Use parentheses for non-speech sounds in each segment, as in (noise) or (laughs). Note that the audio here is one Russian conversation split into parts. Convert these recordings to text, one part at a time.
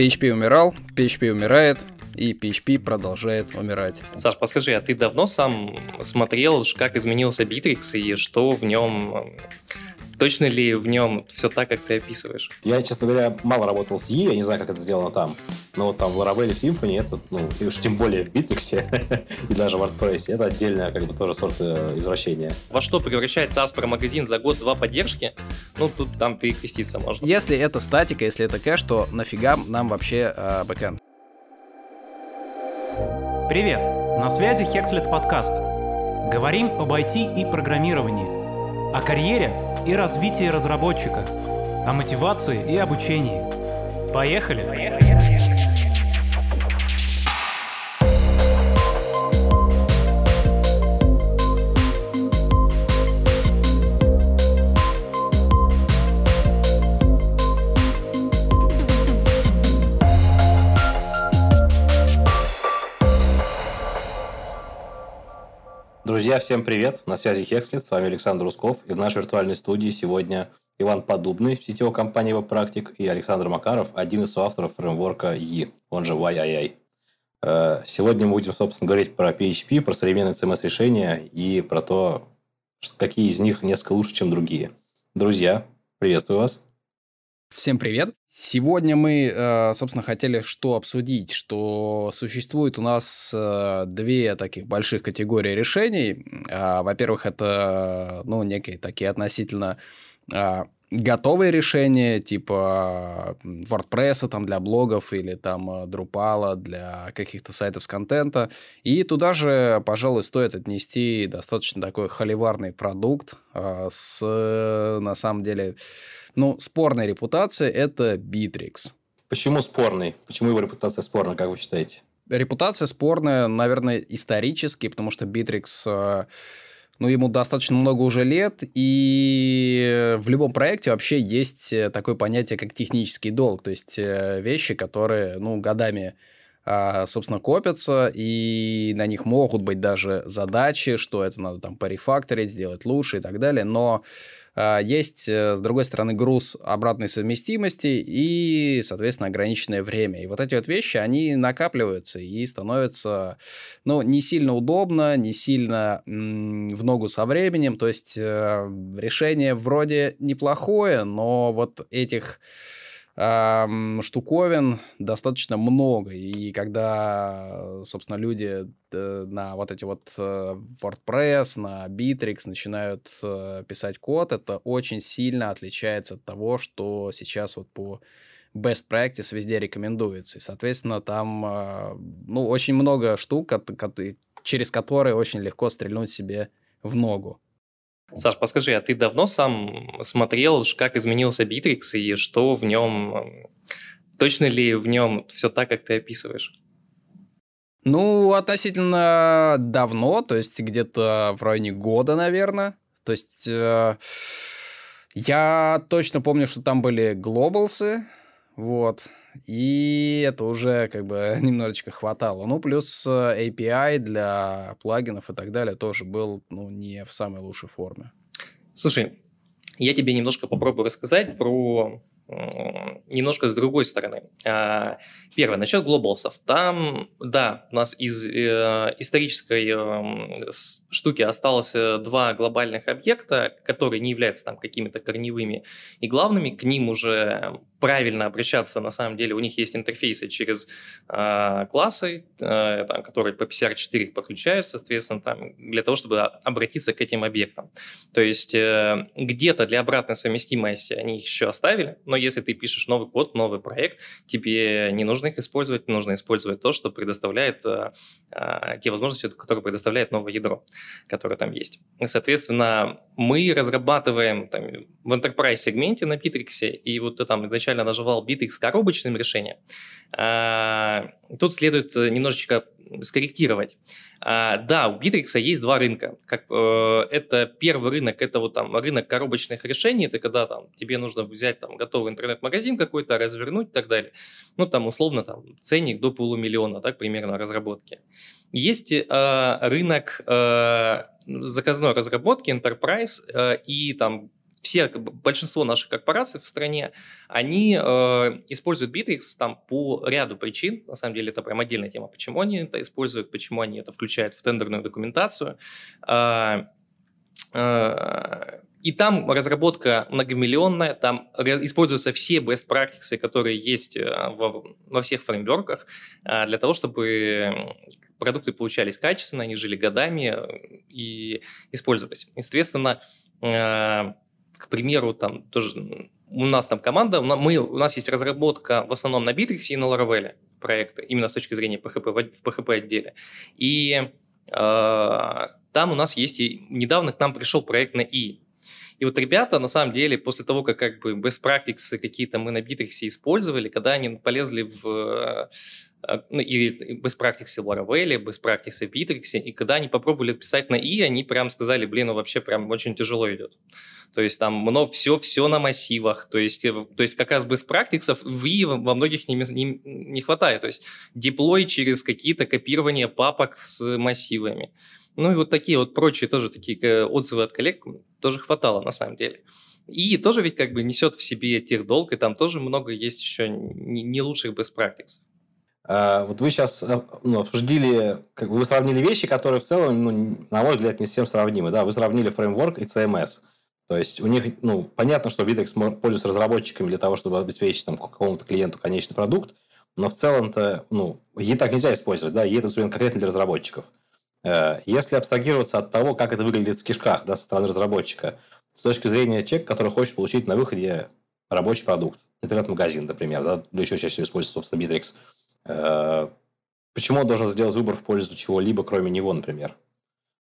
PHP умирал, PHP умирает, и PHP продолжает умирать. Саш, подскажи, а ты давно сам смотрел, как изменился Bittrex и что в нем Точно ли в нем все так, как ты описываешь? Я, честно говоря, мало работал с E, я не знаю, как это сделано там. Но вот там в Laravel, в Symfony, это, ну, и уж тем более в Bittrex (laughs) и даже в WordPress, это отдельное, как бы, тоже сорт э, извращения. Во что превращается Aspro магазин за год-два поддержки? Ну, тут там перекреститься можно. Если это статика, если это кэш, то нафига нам вообще э, бэкэнд? Привет! На связи Hexlet подкаст. Говорим об IT и программировании, о карьере и развитии разработчика, о мотивации и обучении. Поехали! Поехали! Друзья, всем привет! На связи Хекслет, с вами Александр Русков. И в нашей виртуальной студии сегодня Иван Подубный, сетевой компании WebPractic, и Александр Макаров, один из соавторов фреймворка E, он же YII. Э, сегодня мы будем, собственно, говорить про PHP, про современные CMS-решения и про то, какие из них несколько лучше, чем другие. Друзья, приветствую вас. Всем привет! Сегодня мы, э, собственно, хотели что обсудить, что существует у нас э, две таких больших категории решений. А, во-первых, это, ну, некие такие относительно а, готовые решения, типа WordPress там для блогов или там э, Drupal для каких-то сайтов с контента. И туда же, пожалуй, стоит отнести достаточно такой холиварный продукт а, с, на самом деле, ну, спорная репутация — это Bittrex. Почему спорный? Почему его репутация спорная, как вы считаете? Репутация спорная, наверное, исторически, потому что Bittrex, э, ну, ему достаточно много уже лет, и в любом проекте вообще есть такое понятие, как технический долг, то есть э, вещи, которые, ну, годами собственно, копятся, и на них могут быть даже задачи, что это надо там порефакторить, сделать лучше и так далее, но а, есть, э, с другой стороны, груз обратной совместимости и, соответственно, ограниченное время. И вот эти вот вещи, они накапливаются и становятся, ну, не сильно удобно, не сильно в ногу со временем. То есть э, решение вроде неплохое, но вот этих штуковин достаточно много. И когда, собственно, люди э, на вот эти вот э, WordPress, на Bittrex начинают э, писать код, это очень сильно отличается от того, что сейчас вот по best practice везде рекомендуется. И, соответственно, там ну, очень много штук, через которые очень легко стрельнуть себе в ногу. Саш, подскажи, а ты давно сам смотрел, как изменился Bittrex и что в нем, точно ли в нем все так, как ты описываешь? Ну, относительно давно, то есть где-то в районе года, наверное. То есть э, я точно помню, что там были глобалсы, вот. И это уже как бы (laughs) немножечко хватало. Ну, плюс э, API для плагинов и так далее тоже был ну, не в самой лучшей форме. Слушай, я тебе немножко попробую рассказать про немножко с другой стороны. А, первое, насчет глобалсов. Там, да, у нас из э, исторической э, штуки осталось э, два глобальных объекта, которые не являются там какими-то корневыми и главными. К ним уже правильно обращаться, на самом деле, у них есть интерфейсы через э, классы, э, там, которые по PCR4 подключаются, соответственно, там, для того, чтобы обратиться к этим объектам. То есть э, где-то для обратной совместимости они их еще оставили, но если ты пишешь новый код, новый проект, тебе не нужно их использовать, нужно использовать то, что предоставляет э, э, те возможности, которые предоставляет новое ядро, которое там есть. И, соответственно, мы разрабатываем там, в enterprise сегменте на Bittrex, и вот ты там изначально наживал Bittrex коробочным решением. А, тут следует немножечко скорректировать. А, да, у Bittrex есть два рынка. Как, э, это первый рынок, это вот там рынок коробочных решений, это когда там тебе нужно взять там готовый интернет-магазин какой-то, развернуть и так далее. Ну, там условно там ценник до полумиллиона, так, примерно разработки. Есть э, рынок э, заказной разработки, enterprise, э, и там все, большинство наших корпораций в стране, они э, используют Bittrex там по ряду причин. На самом деле это прям отдельная тема, почему они это используют, почему они это включают в тендерную документацию. Э, э, и там разработка многомиллионная, там используются все best practices, которые есть э, во, во всех фреймворках, э, для того, чтобы продукты получались качественно, они жили годами э, и использовались. Естественно, к примеру, там тоже у нас там команда, мы, у нас есть разработка в основном на Bittrex и на Laravel проекты, именно с точки зрения PHP, в PHP отделе. И э, там у нас есть, и недавно к нам пришел проект на И. И вот ребята, на самом деле, после того, как как бы best practices какие-то мы на Bittrex использовали, когда они полезли в э, ну, и best practices в Laravel, best practices Bittrex, и когда они попробовали писать на И, они прям сказали, блин, ну вообще прям очень тяжело идет. То есть там много, все, все на массивах. То есть, э, то есть как раз без практиксов в И во многих не, не, не хватает. То есть деплой через какие-то копирования папок с массивами. Ну и вот такие вот прочие тоже такие э, отзывы от коллег тоже хватало на самом деле. И тоже ведь как бы несет в себе тех долг, и там тоже много есть еще не лучших best practices. А, вот вы сейчас э, ну, обсудили, как бы вы сравнили вещи, которые в целом, ну, на мой взгляд, не совсем сравнимы. Да? Вы сравнили фреймворк и CMS. То есть у них, ну, понятно, что Bittrex пользуется разработчиками для того, чтобы обеспечить там какому-то клиенту конечный продукт, но в целом-то, ну, E так нельзя использовать, да, E это инструмент конкретно для разработчиков. Э, если абстрагироваться от того, как это выглядит в кишках, да, со стороны разработчика, с точки зрения человека, который хочет получить на выходе рабочий продукт, интернет-магазин, например, да, для еще чаще используется, собственно, Bittrex, э, почему он должен сделать выбор в пользу чего-либо, кроме него, например?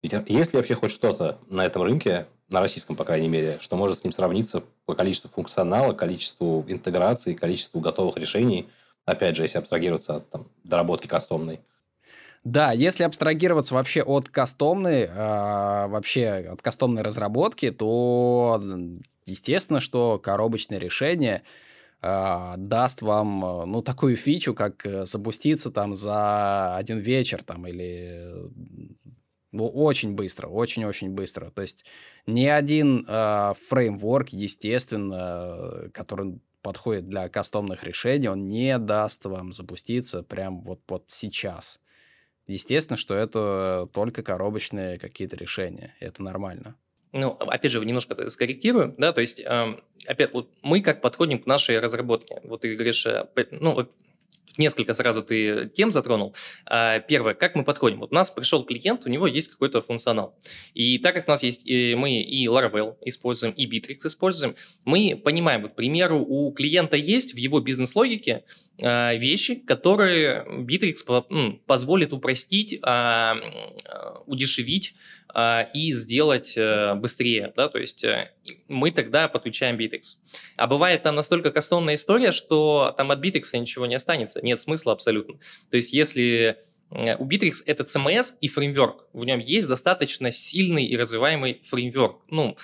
Ведь есть ли вообще хоть что-то на этом рынке, на российском, по крайней мере, что может с ним сравниться по количеству функционала, количеству интеграции, количеству готовых решений, опять же, если абстрагироваться от там, доработки кастомной. Да, если абстрагироваться вообще от кастомной, э, вообще от кастомной разработки, то естественно, что коробочное решение э, даст вам ну такую фичу, как запуститься там за один вечер там или ну, очень быстро, очень-очень быстро. То есть ни один э, фреймворк, естественно, который подходит для кастомных решений, он не даст вам запуститься прям вот, вот сейчас. Естественно, что это только коробочные какие-то решения. Это нормально. Ну, опять же, немножко скорректирую, да, то есть, э, опять, вот мы как подходим к нашей разработке. Вот ты говоришь, э, ну, несколько сразу ты тем затронул. А, первое, как мы подходим? Вот у нас пришел клиент, у него есть какой-то функционал. И так как у нас есть, и мы и Laravel используем, и Bittrex используем, мы понимаем, вот, к примеру, у клиента есть в его бизнес-логике а, вещи, которые Bittrex позволит упростить, а, удешевить и сделать э, быстрее, да, то есть э, мы тогда подключаем Bittrex. А бывает там настолько кастомная история, что там от Bittrex ничего не останется, нет смысла абсолютно. То есть если э, у Bittrex это CMS и фреймворк, в нем есть достаточно сильный и развиваемый фреймворк, ну,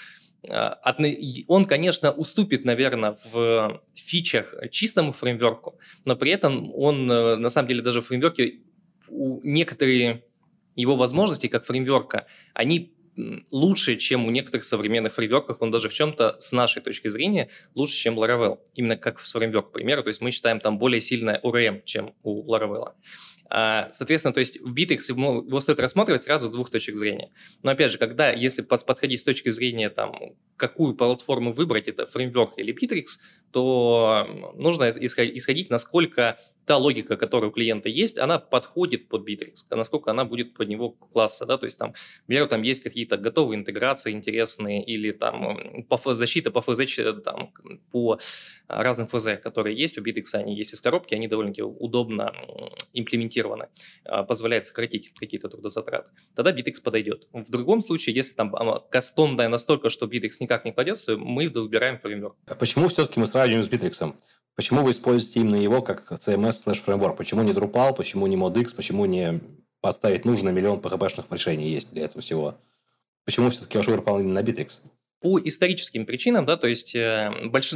он, конечно, уступит, наверное, в фичах чистому фреймворку, но при этом он, на самом деле, даже в фреймворке некоторые его возможности как фреймворка, они лучше, чем у некоторых современных фреймворков, он даже в чем-то, с нашей точки зрения, лучше, чем Laravel. Именно как в фреймворк, к примеру. То есть мы считаем там более сильное ORM, чем у Laravel. А, соответственно, то есть в Bittrex его стоит рассматривать сразу с двух точек зрения. Но опять же, когда, если подходить с точки зрения, там, какую платформу выбрать, это фреймворк или Bittrex, то нужно исходить, насколько та логика, которая у клиента есть, она подходит под Bittrex, насколько она будет под него класса, да, то есть там, например, там есть какие-то готовые интеграции интересные или там по защита по ФЗ, там, по разным ФЗ, которые есть у Bittrex, они есть из коробки, они довольно-таки удобно имплементированы, а, позволяет сократить какие-то трудозатраты. Тогда Bittrex подойдет. В другом случае, если там кастомная настолько, что Bittrex никак не кладется, мы выбираем фреймворк. А почему все-таки мы сравниваем с Bittrex? Почему вы используете именно его как CMS slash framework? Почему не Drupal, почему не ModX, почему не поставить нужно миллион PHP-шных решений есть для этого всего? Почему все-таки ваш выбор именно на Bittrex? По историческим причинам, да, то есть э, больш...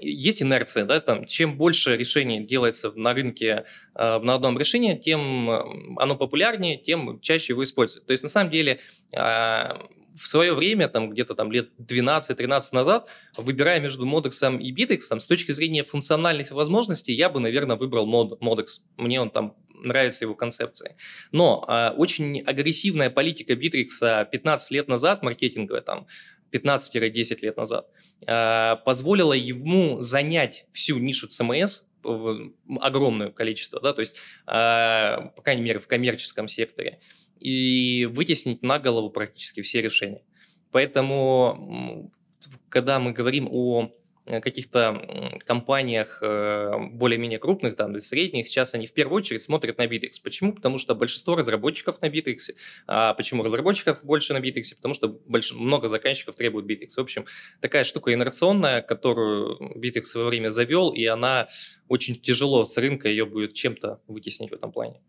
есть инерция, да, там, чем больше решений делается на рынке э, на одном решении, тем э, оно популярнее, тем чаще его используют. То есть на самом деле э, в свое время, там где-то там лет 12-13 назад, выбирая между Modex и Bittrex, с точки зрения функциональных возможностей, я бы, наверное, выбрал mod, Modex. Мне он там нравится его концепция. Но э, очень агрессивная политика Bittrex 15 лет назад, маркетинговая там, 15-10 лет назад, э, позволила ему занять всю нишу CMS, огромное количество, да, то есть, э, по крайней мере, в коммерческом секторе, и вытеснить на голову практически все решения. Поэтому, когда мы говорим о Э, каких-то компаниях э, более-менее крупных, там, средних, сейчас они в первую очередь смотрят на Bittrex. Почему? Потому что большинство разработчиков на Bittrex. А почему разработчиков больше на Bittrex? Потому что больш... много заказчиков требуют Bittrex. В общем, такая штука инерционная, которую Bittrex в свое время завел, и она очень тяжело с рынка ее будет чем-то вытеснить в этом плане.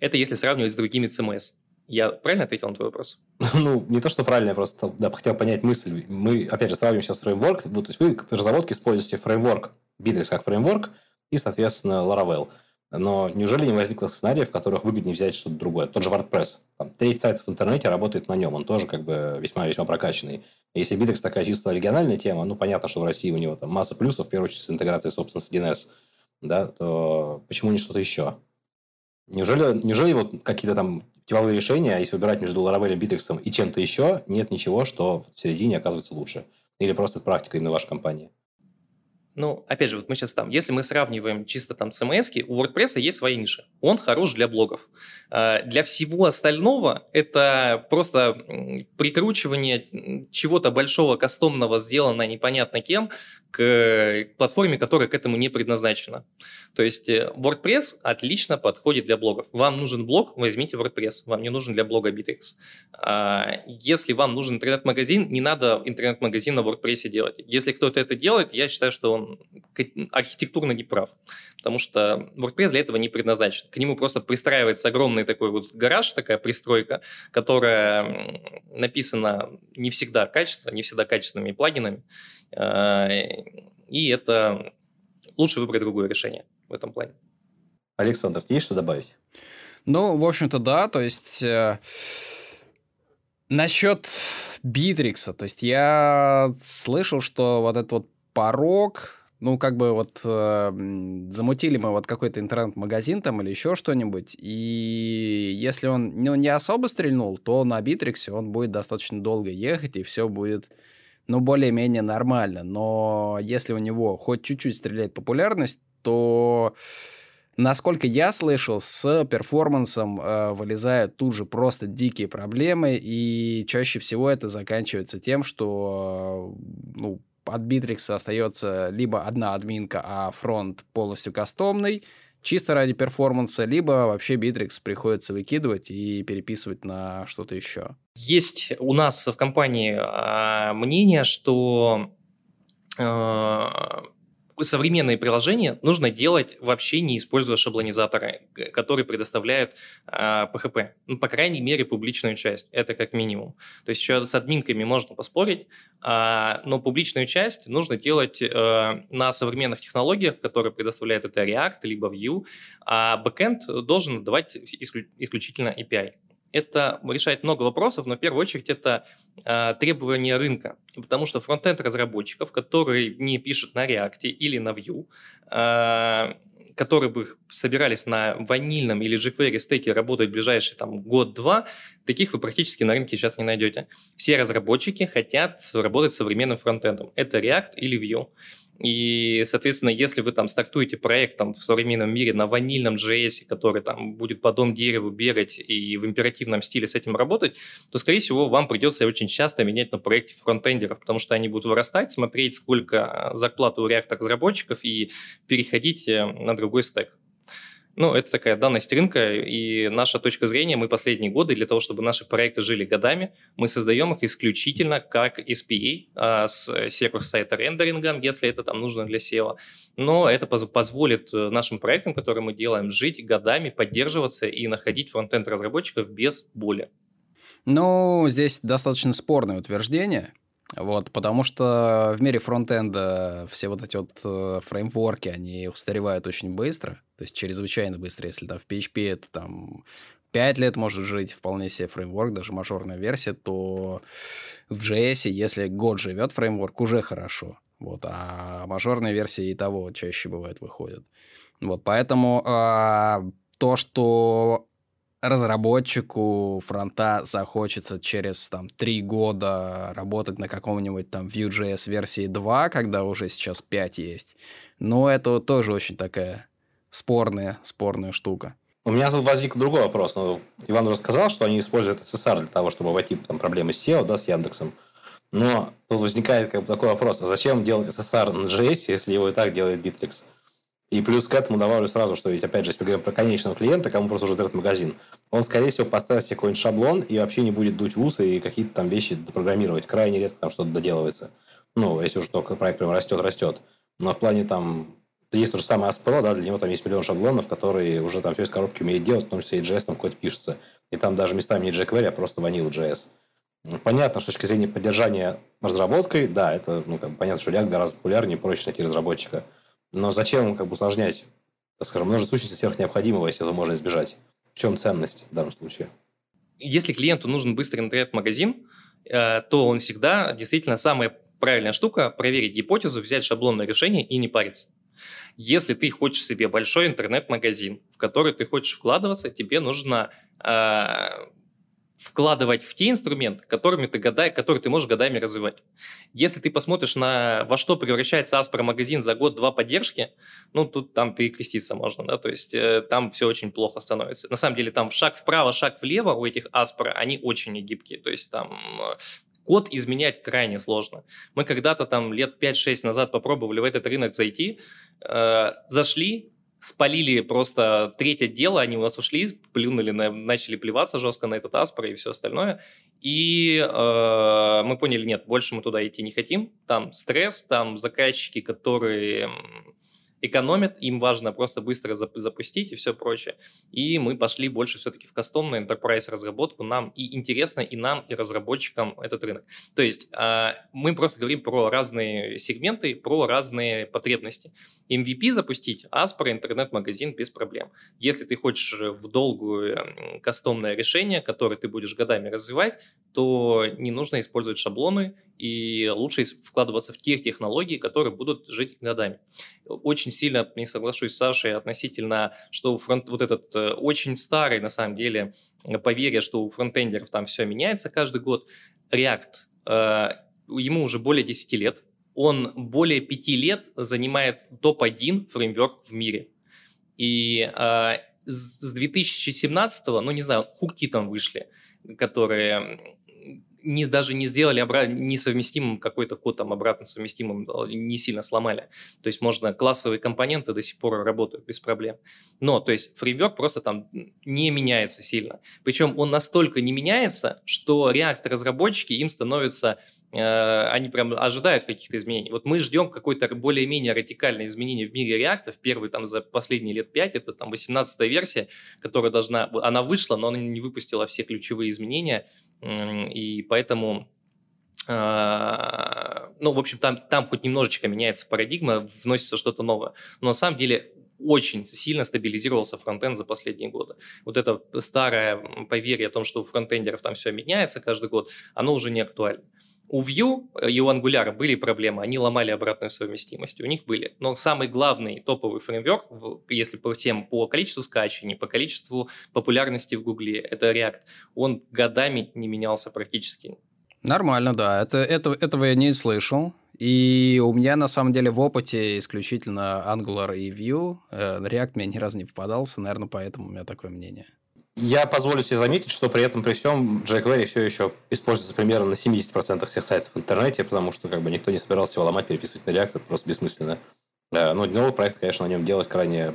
Это если сравнивать с другими CMS. Я правильно ответил на твой вопрос? (laughs) Ну, не то, что правильно, я просто да, хотел понять мысль. Мы, опять же, сравниваем сейчас фреймворк. Вот, то есть вы в разработке используете фреймворк Bittrex как фреймворк и, соответственно, Laravel. Но неужели не возникло сценариев, в которых выгоднее взять что-то другое? Тот же WordPress. Там, треть сайтов в интернете работает на нем. Он тоже как бы весьма-весьма прокачанный. Если Bittrex такая чисто региональная тема, ну, понятно, что в России у него там масса плюсов, в первую очередь, с интеграцией, собственно, с DNS. Да, то почему не что-то еще? Неужели, неужели вот какие-то там типовые решения, а если выбирать между Laravel, Bittrex и чем-то еще, нет ничего, что в середине оказывается лучше. Или просто это практика именно вашей компании. Ну, опять же, вот мы сейчас там, если мы сравниваем чисто там CMS, у WordPress есть своя ниша. Он хорош для блогов. А, для всего остального это просто прикручивание чего-то большого, кастомного, сделанного непонятно кем, к платформе, которая к этому не предназначена. То есть э, WordPress отлично подходит для блогов. Вам нужен блог, возьмите WordPress. Вам не нужен для блога Bittrex. А, если вам нужен интернет-магазин, не надо интернет-магазин на WordPress делать. Если кто-то это делает, я считаю, что он архитектурно не прав. Потому что WordPress для этого не предназначен. К нему просто пристраивается огромный такой вот гараж, такая пристройка, которая написана не всегда качественно, не всегда качественными плагинами. А, и это лучше выбрать другое решение в этом плане. Александр, есть что добавить? Ну, в общем-то, да. То есть э, насчет Битрикса, то есть я слышал, что вот этот вот порог, ну, как бы вот э, замутили мы вот какой-то интернет-магазин там или еще что-нибудь, и если он ну, не особо стрельнул, то на Битриксе он будет достаточно долго ехать, и все будет ну, более-менее нормально. Но если у него хоть чуть-чуть стреляет популярность, то, насколько я слышал, с перформансом э, вылезают тут же просто дикие проблемы, и чаще всего это заканчивается тем, что, э, ну, от Bittrex остается либо одна админка, а фронт полностью кастомный, чисто ради перформанса, либо вообще Bittrex приходится выкидывать и переписывать на что-то еще. Есть у нас в компании э, мнение, что э, современные приложения нужно делать вообще не используя шаблонизаторы, которые предоставляют э, PHP. Ну, по крайней мере, публичную часть. Это как минимум. То есть еще с админками можно поспорить, э, но публичную часть нужно делать э, на современных технологиях, которые предоставляют это React либо Vue, а бэкэнд должен давать исключительно API это решает много вопросов, но в первую очередь это э, требования рынка. Потому что фронтенд разработчиков, которые не пишут на React или на Vue, э, которые бы собирались на ванильном или jQuery стеке работать в ближайший там, год-два, таких вы практически на рынке сейчас не найдете. Все разработчики хотят работать с современным фронтендом. Это React или Vue. И, соответственно, если вы там стартуете проект там, в современном мире на ванильном JS, который там будет по дом дереву бегать и в императивном стиле с этим работать, то, скорее всего, вам придется очень часто менять на проекте фронтендеров, потому что они будут вырастать, смотреть, сколько зарплаты у React разработчиков и переходить э, на другой стек. Ну, это такая данность рынка, и наша точка зрения, мы последние годы, для того, чтобы наши проекты жили годами, мы создаем их исключительно как SPA а, с сервер-сайта рендерингом, если это там нужно для SEO. Но это поз- позволит э, нашим проектам, которые мы делаем, жить годами, поддерживаться и находить фронтенд разработчиков без боли. Ну, здесь достаточно спорное утверждение. Вот, потому что в мире фронтенда все вот эти вот э, фреймворки, они устаревают очень быстро, то есть чрезвычайно быстро. Если там в PHP это там 5 лет может жить вполне себе фреймворк, даже мажорная версия, то в JS, если год живет фреймворк, уже хорошо. Вот, а мажорные версии и того чаще бывает выходят. Вот, поэтому э, то, что разработчику фронта захочется через там три года работать на каком-нибудь там Vue.js версии 2, когда уже сейчас 5 есть, но это тоже очень такая спорная, спорная штука. У меня тут возник другой вопрос. Ну, Иван уже сказал, что они используют SSR для того, чтобы обойти там, проблемы с SEO, да, с Яндексом. Но тут возникает как бы такой вопрос. А зачем делать SSR на JS, если его и так делает Bittrex? И плюс к этому добавлю сразу, что ведь, опять же, если мы говорим про конечного клиента, кому просто уже этот магазин, он, скорее всего, поставит себе какой-нибудь шаблон и вообще не будет дуть в усы и какие-то там вещи допрограммировать. Крайне редко там что-то доделывается. Ну, если уже только проект прям растет, растет. Но в плане там есть то же самое Aspro, да, для него там есть миллион шаблонов, которые уже там все из коробки умеют делать, в том числе и JS там какой-то пишется. И там даже местами не jQuery, а просто Vanilla JS. Понятно, что с точки зрения поддержания разработкой, да, это, ну, как бы понятно, что React гораздо популярнее, проще найти разработчика. Но зачем как бы усложнять, так скажем, множество сущности сверх необходимого, если это можно избежать? В чем ценность в данном случае? Если клиенту нужен быстрый интернет-магазин, э, то он всегда действительно самая правильная штука проверить гипотезу, взять шаблонное решение и не париться. Если ты хочешь себе большой интернет-магазин, в который ты хочешь вкладываться, тебе нужно э, вкладывать в те инструменты, которыми ты, года, которые ты можешь годами развивать. Если ты посмотришь на во что превращается Аспро магазин за год-два поддержки, ну, тут там перекреститься можно, да, то есть э, там все очень плохо становится. На самом деле там шаг вправо, шаг влево у этих Аспро, они очень негибкие, то есть там э, код изменять крайне сложно. Мы когда-то там лет 5-6 назад попробовали в этот рынок зайти, э, зашли, спалили просто треть отдела, они у нас ушли, плюнули, на, начали плеваться жестко на этот Аспор и все остальное. И э, мы поняли, нет, больше мы туда идти не хотим. Там стресс, там заказчики, которые экономят, им важно просто быстро запустить и все прочее. И мы пошли больше все-таки в кастомную enterprise разработку. Нам и интересно, и нам, и разработчикам этот рынок. То есть а, мы просто говорим про разные сегменты, про разные потребности. MVP запустить, Aspro интернет-магазин без проблем. Если ты хочешь в долгую кастомное решение, которое ты будешь годами развивать, то не нужно использовать шаблоны, и лучше вкладываться в те технологии, которые будут жить годами. Очень сильно не соглашусь с Сашей относительно, что фронт, вот этот э, очень старый, на самом деле, поверье, что у фронтендеров там все меняется каждый год. React, э, ему уже более 10 лет, он более 5 лет занимает топ-1 фреймворк в мире. И э, с 2017, ну не знаю, хуки там вышли, которые не, даже не сделали обра- несовместимым какой-то код там обратно совместимым, не сильно сломали. То есть можно классовые компоненты до сих пор работают без проблем. Но, то есть фреймворк просто там не меняется сильно. Причем он настолько не меняется, что React-разработчики им становятся Э, они прям ожидают каких-то изменений. Вот мы ждем какое-то более-менее радикальное изменение в мире React. В первый там за последние лет 5, это там 18 версия, которая должна, она вышла, но она не выпустила все ключевые изменения, и поэтому э, ну, в общем, там, там хоть немножечко меняется парадигма, вносится что-то новое. Но на самом деле очень сильно стабилизировался фронтенд за последние годы. Вот это старое поверье о том, что у фронтендеров там все меняется каждый год, оно уже не актуально. У Vue и у Angular были проблемы, они ломали обратную совместимость, у них были. Но самый главный топовый фреймворк, если по всем по количеству скачиваний, по количеству популярности в Гугле, это React. Он годами не менялся практически. Нормально, да. Это, это, этого я не слышал. И у меня, на самом деле, в опыте исключительно Angular и Vue. Э, React мне ни разу не попадался, наверное, поэтому у меня такое мнение. Я позволю себе заметить, что при этом, при всем, jQuery все еще используется примерно на 70% всех сайтов в интернете, потому что как бы никто не собирался его ломать, переписывать на React, это просто бессмысленно. Но новый проект, конечно, на нем делать крайне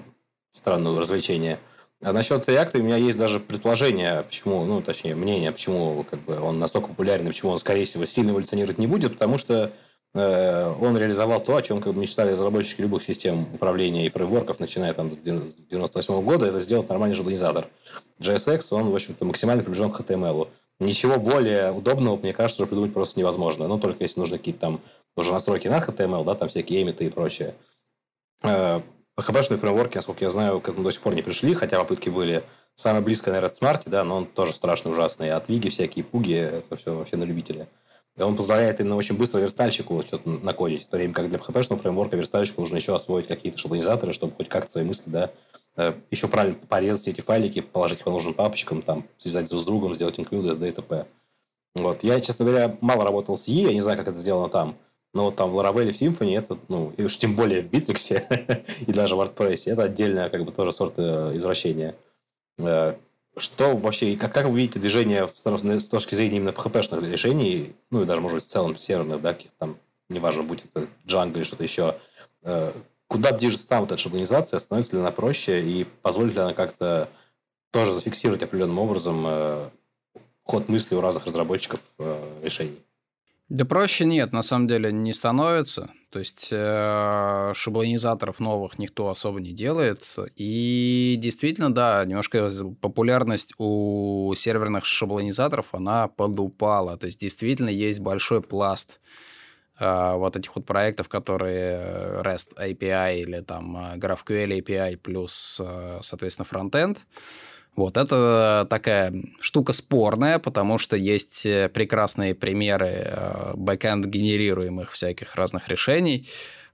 странное развлечение. А насчет React у меня есть даже предположение, почему, ну, точнее, мнение, почему как бы, он настолько популярен, почему он, скорее всего, сильно эволюционировать не будет, потому что Э, он реализовал то, о чем как бы мечтали разработчики любых систем управления и фреймворков, начиная там с 98 года, это сделать нормальный шаблонизатор. JSX, он, в общем-то, максимально приближен к HTML. Ничего более удобного, мне кажется, уже придумать просто невозможно. Ну, только если нужны какие-то там уже настройки на HTML, да, там всякие эмиты и прочее. Э, PHP-шные фреймворки, насколько я знаю, к этому до сих пор не пришли, хотя попытки были. Самое близкое, наверное, от Smart, да, но он тоже страшно ужасный. От Виги всякие пуги, это все вообще на любителя. И он позволяет именно очень быстро верстальщику что-то накодить, в то время как для PHP-шного фреймворка верстальщику нужно еще освоить какие-то шаблонизаторы, чтобы хоть как-то свои мысли, да, э, еще правильно порезать эти файлики, положить их по нужным папочкам, там, связать друг с другом, сделать include, да и т.п. Вот. Я, честно говоря, мало работал с E, я не знаю, как это сделано там. Но там в Laravel, в Symfony, это, ну, и уж тем более в Bittrex (laughs) и даже в WordPress, это отдельная, как бы, тоже сорт э, извращения. Э, что вообще, как, как вы видите движение с точки зрения именно PHP-шных решений, ну, и даже, может быть, в целом серверных, да, каких там, неважно, будь это Django или что-то еще, э, куда движется там вот эта шаблонизация, становится ли она проще, и позволит ли она как-то тоже зафиксировать определенным образом ход мысли у разных разработчиков решений? Да проще нет, на самом деле не становится. То есть э, шаблонизаторов новых никто особо не делает. И действительно, да, немножко популярность у серверных шаблонизаторов, она подупала. То есть действительно есть большой пласт э, вот этих вот проектов, которые REST API или там э, GraphQL API плюс, соответственно, фронтенд. Вот, это такая штука спорная, потому что есть э, прекрасные примеры э, бэкэнд генерируемых всяких разных решений.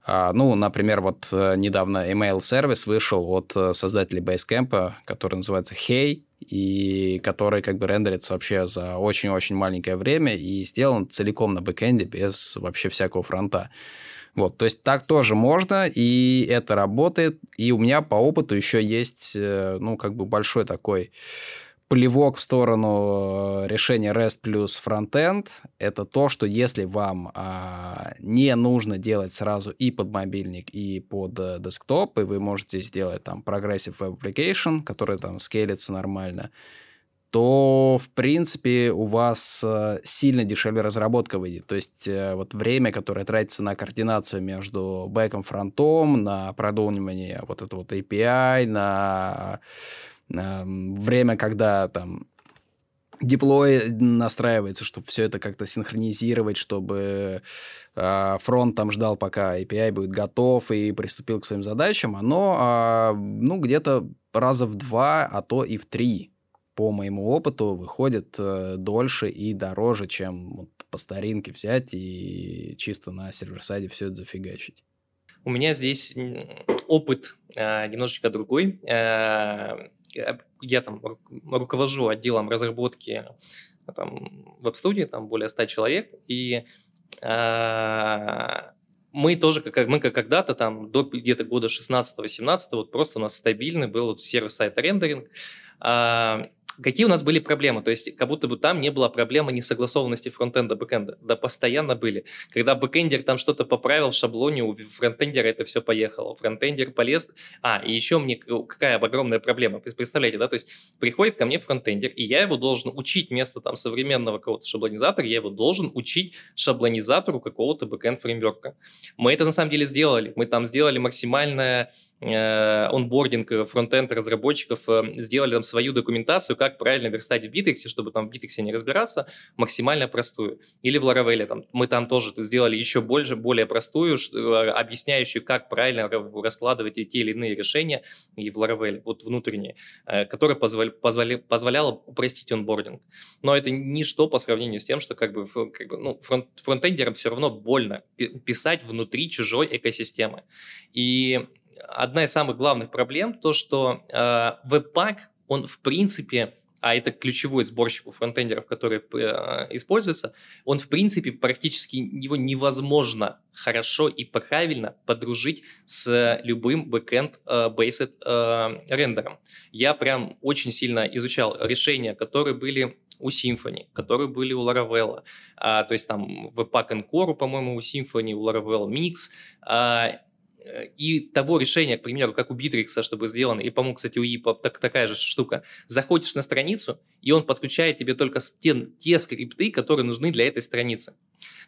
А, ну, например, вот э, недавно email-сервис вышел от создателей Basecamp, который называется Hey, и который как бы рендерится вообще за очень-очень маленькое время и сделан целиком на бэкэнде без вообще всякого фронта. Вот, то есть так тоже можно, и это работает. И у меня по опыту еще есть, э, ну, как бы большой такой плевок в сторону э, решения REST плюс frontend — это то, что если вам а, не нужно делать сразу и под мобильник, и под а, десктоп, и вы можете сделать там Progressive Web Application, который там скейлится нормально, то, в принципе, у вас э, сильно дешевле разработка выйдет. То есть э, вот время, которое тратится на координацию между бэком, фронтом, на продумывание вот этого вот API, на, на время, когда там деплой настраивается, чтобы все это как-то синхронизировать, чтобы э, фронт там ждал, пока API будет готов и приступил к своим задачам, оно, э, ну, где-то раза в два, а то и в три по моему опыту, выходит э, дольше и дороже, чем вот, по старинке взять и чисто на сервер-сайде все это зафигачить. У меня здесь опыт э, немножечко другой. Э, я там руковожу отделом разработки там, веб-студии, там более 100 человек, и э, мы тоже, как мы как когда-то там до где-то года 16-18, вот просто у нас стабильный был вот server-side рендеринг, э, Какие у нас были проблемы? То есть, как будто бы там не было проблемы несогласованности фронтенда, бэкенда. Да, постоянно были. Когда бэкендер там что-то поправил в шаблоне, у фронтендера это все поехало. Фронтендер полез... А, и еще мне какая огромная проблема. Представляете, да? То есть, приходит ко мне фронтендер, и я его должен учить вместо там современного какого-то шаблонизатора, я его должен учить шаблонизатору какого-то бэкенд фреймворка. Мы это на самом деле сделали. Мы там сделали максимальное онбординг э, фронтенд разработчиков э, сделали там свою документацию, как правильно верстать в Битрикс, чтобы там в Битрикс не разбираться, максимально простую. Или в Laravel, там, мы там тоже сделали еще больше, более простую, объясняющую, как правильно раскладывать те или иные решения и в Laravel, вот внутренние, которая позволя, позволя, позволяла упростить онбординг. Но это ничто по сравнению с тем, что как бы, как бы ну, фронт, фронтендерам все равно больно писать внутри чужой экосистемы. И одна из самых главных проблем то, что э, веб-пак, он в принципе, а это ключевой сборщик у фронтендеров, который э, используется, он в принципе практически его невозможно хорошо и правильно подружить с любым backend-based э, э, рендером. Я прям очень сильно изучал решения, которые были у Symfony, которые были у Laravel, а, то есть там Webpack Encore, по-моему, у Symfony, у Laravel Mix, а, и того решения, к примеру, как у Bittrex, чтобы сделано, и, по-моему, кстати, у EPUB так, такая же штука, заходишь на страницу, и он подключает тебе только те, те скрипты, которые нужны для этой страницы.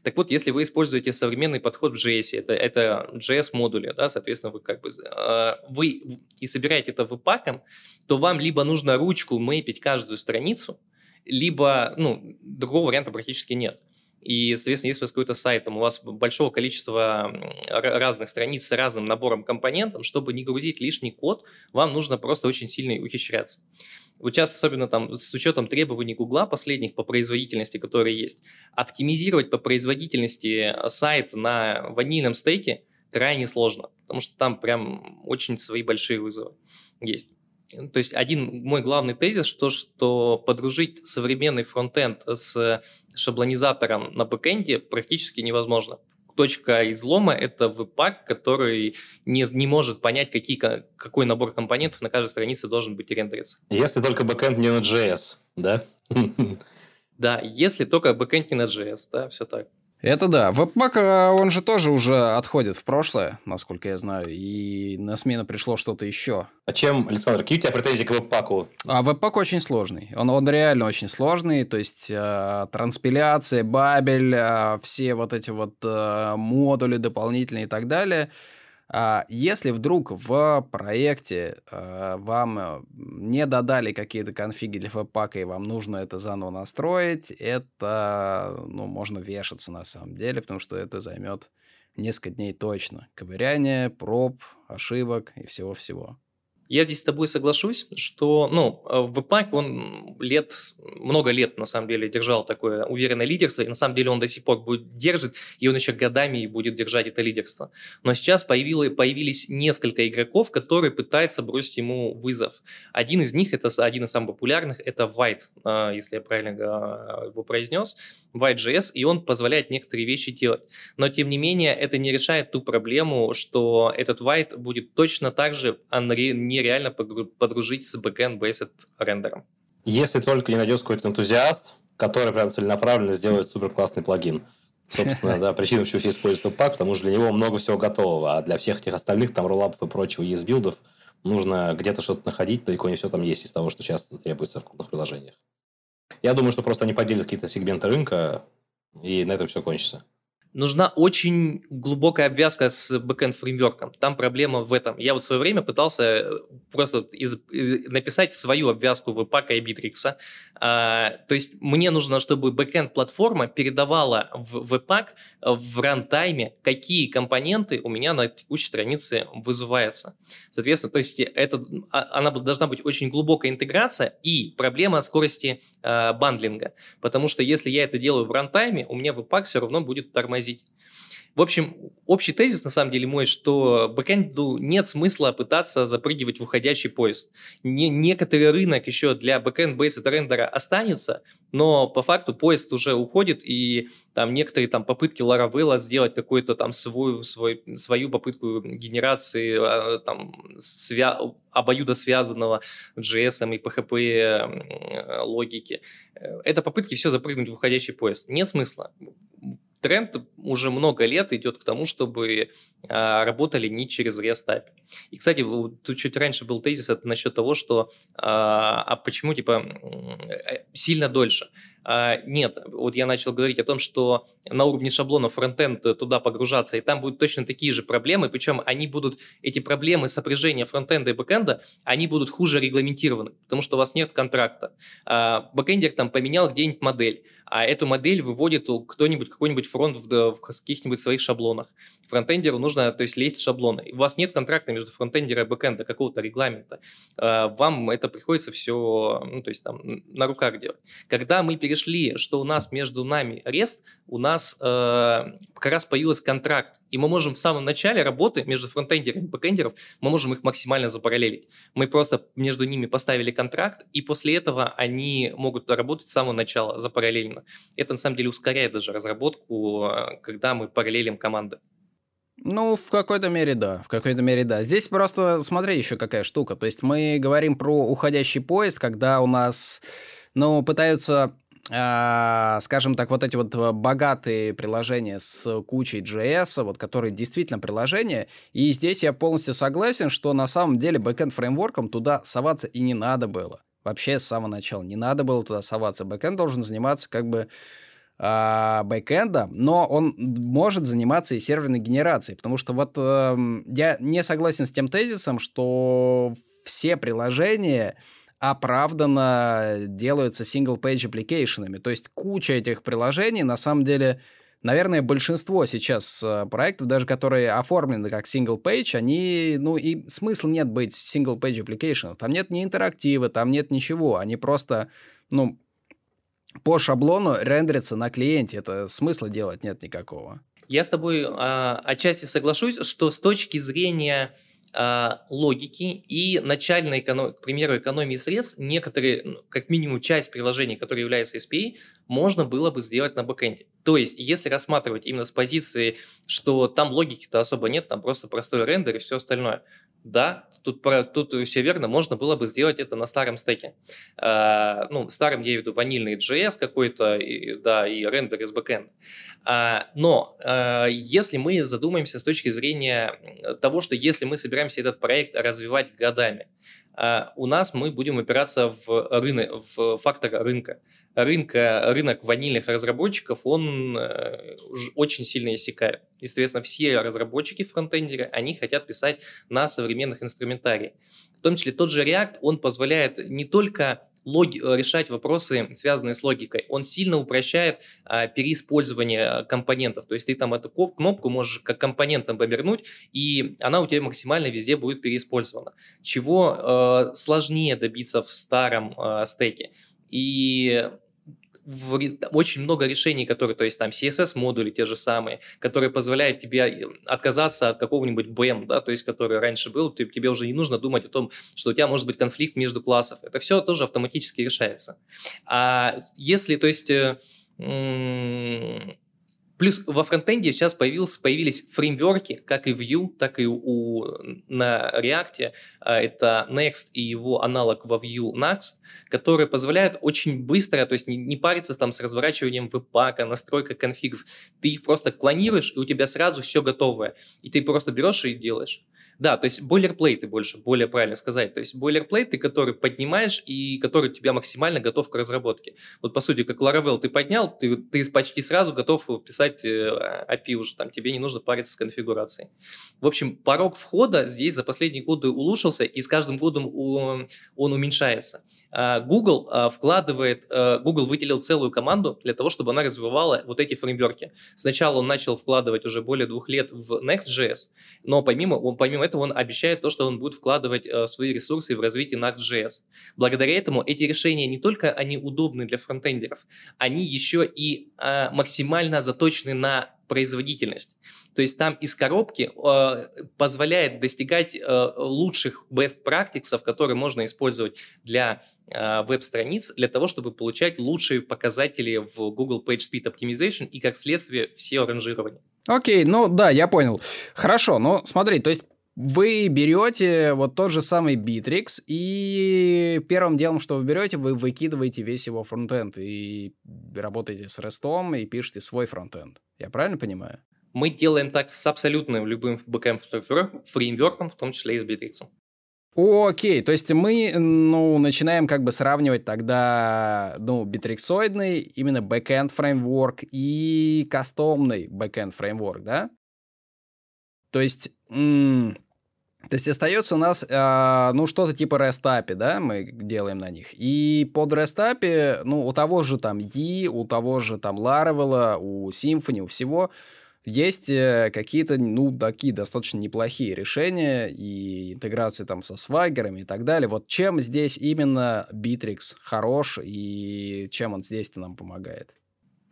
Так вот, если вы используете современный подход в JS, это, это JS-модули, да, соответственно, вы как бы э, вы и собираете это веб-паком, то вам либо нужно ручку мэпить каждую страницу, либо, ну, другого варианта практически нет. И, соответственно, если у вас какой-то сайт, там, у вас большого количества разных страниц с разным набором компонентов, чтобы не грузить лишний код, вам нужно просто очень сильно ухищряться. Вот сейчас, особенно там с учетом требований Гугла последних по производительности, которые есть, оптимизировать по производительности сайт на ванильном стеке крайне сложно, потому что там прям очень свои большие вызовы есть. То есть один мой главный тезис, что, что подружить современный фронтенд с шаблонизатором на бэкэнде практически невозможно. Точка излома – это webpack, который не, не может понять, какие, какой набор компонентов на каждой странице должен быть рендериться. Если только бэкэнд не на JS, да? Да, если только бэкэнд не на JS, да, все так. Это да. Веб-пак, а, он же тоже уже отходит в прошлое, насколько я знаю, и на смену пришло что-то еще. А чем, Александр, какие у тебя претензии к веб-паку? А веб-пак очень сложный. Он, он реально очень сложный, то есть э, транспиляция, бабель, э, все вот эти вот э, модули дополнительные и так далее – если вдруг в проекте э, вам э, не додали какие-то конфиги для веб-пака, и вам нужно это заново настроить, это, ну, можно вешаться на самом деле, потому что это займет несколько дней точно. Ковыряние, проб, ошибок и всего-всего. Я здесь с тобой соглашусь, что, ну, э, Webpack, он лет, много лет, на самом деле, держал такое уверенное лидерство, и на самом деле он до сих пор будет держит, и он еще годами будет держать это лидерство. Но сейчас появилось, появились несколько игроков, которые пытаются бросить ему вызов. Один из них, это один из самых популярных, это White, э, если я правильно его произнес, White.js, и он позволяет некоторые вещи делать. Но, тем не менее, это не решает ту проблему, что этот White будет точно так же не нереально подружить с backend-based рендером. Если только не найдется какой-то энтузиаст, который прям целенаправленно сделает супер классный плагин. Собственно, да, причина, почему все используют пак, потому что для него много всего готового, а для всех этих остальных, там, роллапов и прочего ES-билдов, нужно где-то что-то находить, далеко не все там есть из того, что часто требуется в крупных приложениях. Я думаю, что просто они поделят какие-то сегменты рынка, и на этом все кончится нужна очень глубокая обвязка с бэкенд фреймворком. Там проблема в этом. Я вот в свое время пытался э, просто из, из, написать свою обвязку webpack а и Битрикс. А, то есть мне нужно, чтобы бэкенд платформа передавала в webpack в рантайме, какие компоненты у меня на текущей странице вызываются. Соответственно, то есть это, а, она должна быть очень глубокая интеграция и проблема скорости э, бандлинга. Потому что если я это делаю в рантайме, у меня webpack все равно будет тормозить. В общем, общий тезис на самом деле мой, что бэкэнду нет смысла пытаться запрыгивать в уходящий поезд. Не, некоторый рынок еще для backend-based рендера останется, но по факту поезд уже уходит, и там некоторые там попытки Laravel сделать какую-то там свою, свой, свою попытку генерации а, там свя обоюдо связанного JS и PHP логики. Э, это попытки все запрыгнуть в уходящий поезд. Нет смысла тренд уже много лет идет к тому, чтобы а, работали не через REST. И, кстати, тут чуть раньше был тезис насчет того, что а, а почему типа э, сильно дольше. А, нет, вот я начал говорить о том, что на уровне шаблона фронтенд туда погружаться, и там будут точно такие же проблемы, причем они будут, эти проблемы сопряжения фронтенда и бэкенда, они будут хуже регламентированы, потому что у вас нет контракта. А, бэкендер там поменял где-нибудь модель, а эту модель выводит кто-нибудь, какой-нибудь фронт в, в каких-нибудь своих шаблонах. Фронтендеру нужно, то есть, лезть в шаблоны. У вас нет контракта между фронтендером и бэкендом, какого-то регламента. А, вам это приходится все, ну, то есть, там, на руках делать. Когда мы перешли, что у нас между нами REST, у нас э, как раз появился контракт, и мы можем в самом начале работы между фронтендерами и бэкендером, мы можем их максимально запараллелить. Мы просто между ними поставили контракт, и после этого они могут работать с самого начала запараллельно. Это на самом деле ускоряет даже разработку, когда мы параллелим команды. Ну, в какой-то мере да, в какой-то мере да. Здесь просто смотри еще какая штука. То есть мы говорим про уходящий поезд, когда у нас, ну, пытаются скажем так, вот эти вот э, богатые приложения с кучей JS, вот которые действительно приложения. И здесь я полностью согласен, что на самом деле бэкэнд фреймворкам туда соваться и не надо было. Вообще с самого начала не надо было туда соваться. Бэкэнд должен заниматься как бы э, бэкэндом, но он может заниматься и серверной генерацией, потому что вот э, я не согласен с тем тезисом, что все приложения оправданно делаются single-page application. То есть куча этих приложений, на самом деле, наверное, большинство сейчас э, проектов, даже которые оформлены как single-page, они, ну, и смысла нет быть single-page application. Там нет ни интерактива, там нет ничего. Они просто, ну, по шаблону рендерятся на клиенте. Это смысла делать нет никакого. Я с тобой а, отчасти соглашусь, что с точки зрения а, логики и начальной, к примеру, экономии средств, некоторые, ну, как минимум часть приложений, которые являются SPA, можно было бы сделать на бэкэнде. То есть, если рассматривать именно с позиции, что там логики-то особо нет, там просто простой рендер и все остальное, да, тут, тут все верно, можно было бы сделать это на старом стеке. А, ну, старым я виду ванильный JS какой-то, да, и рендер из бэкэнда. А, но а, если мы задумаемся с точки зрения того, что если мы собираемся этот проект развивать годами, у нас мы будем опираться в, рынок, в фактор рынка. Рынка, рынок ванильных разработчиков, он э, очень сильно иссякает. И, соответственно, все разработчики фронтендеры, они хотят писать на современных инструментариях. В том числе тот же React, он позволяет не только логи, э, решать вопросы, связанные с логикой. Он сильно упрощает а, переиспользование компонентов. То есть ты там эту кнопку можешь как компонентом обернуть, и она у тебя максимально везде будет переиспользована. Чего э, сложнее добиться в старом э, стеке. И в, очень много решений, которые, то есть там CSS-модули те же самые, которые позволяют тебе э, отказаться от какого-нибудь BM, да, то есть который раньше был, ты, тебе уже не нужно думать о том, что у тебя может быть конфликт между классов. Это все тоже автоматически решается. А если, то есть... Э, Плюс во фронтенде сейчас появился, появились фреймворки, как и Vue, так и у, на React. А, это Next и его аналог во Vue Next, которые позволяют очень быстро, то есть не, не париться там с разворачиванием веб-пака, настройка конфигов. Ты их просто клонируешь, и у тебя сразу все готовое. И ты просто берешь и делаешь. Да, то есть бойлерплейты больше, более правильно сказать. То есть бойлерплейты, которые поднимаешь и который тебя максимально готов к разработке. Вот по сути, как Laravel ты поднял, ты, ты почти сразу готов писать э, API уже, там тебе не нужно париться с конфигурацией. В общем, порог входа здесь за последние годы улучшился, и с каждым годом он уменьшается. А, Google а, вкладывает, а, Google выделил целую команду для того, чтобы она развивала вот эти фреймворки. Сначала он начал вкладывать уже более двух лет в Next.js, но помимо, он, помимо этого он обещает то, что он будет вкладывать свои ресурсы в развитие Next.js. Благодаря этому эти решения не только они удобны для фронтендеров, они еще и максимально заточены на производительность. То есть там из коробки э, позволяет достигать э, лучших best practices, которые можно использовать для э, веб-страниц, для того, чтобы получать лучшие показатели в Google PageSpeed Optimization и, как следствие, все ранжирования. Окей, ну да, я понял. Хорошо, но смотри, то есть вы берете вот тот же самый Битрикс, и первым делом, что вы берете, вы выкидываете весь его фронтенд и работаете с REST и пишете свой фронтенд. Я правильно понимаю? Мы делаем так с абсолютно любым бэкэнд фреймворком, в том числе и с Битрикс. Окей, то есть мы, ну, начинаем как бы сравнивать тогда, ну, битриксоидный именно бэкэнд фреймворк и кастомный бэкэнд фреймворк, да? То есть, то есть остается у нас, э, ну, что-то типа REST API, да, мы делаем на них. И под REST API, ну, у того же там E, у того же там Laravel, у Symfony, у всего есть э, какие-то, ну, такие достаточно неплохие решения и интеграции там со свайгерами и так далее. Вот чем здесь именно Bittrex хорош и чем он здесь-то нам помогает?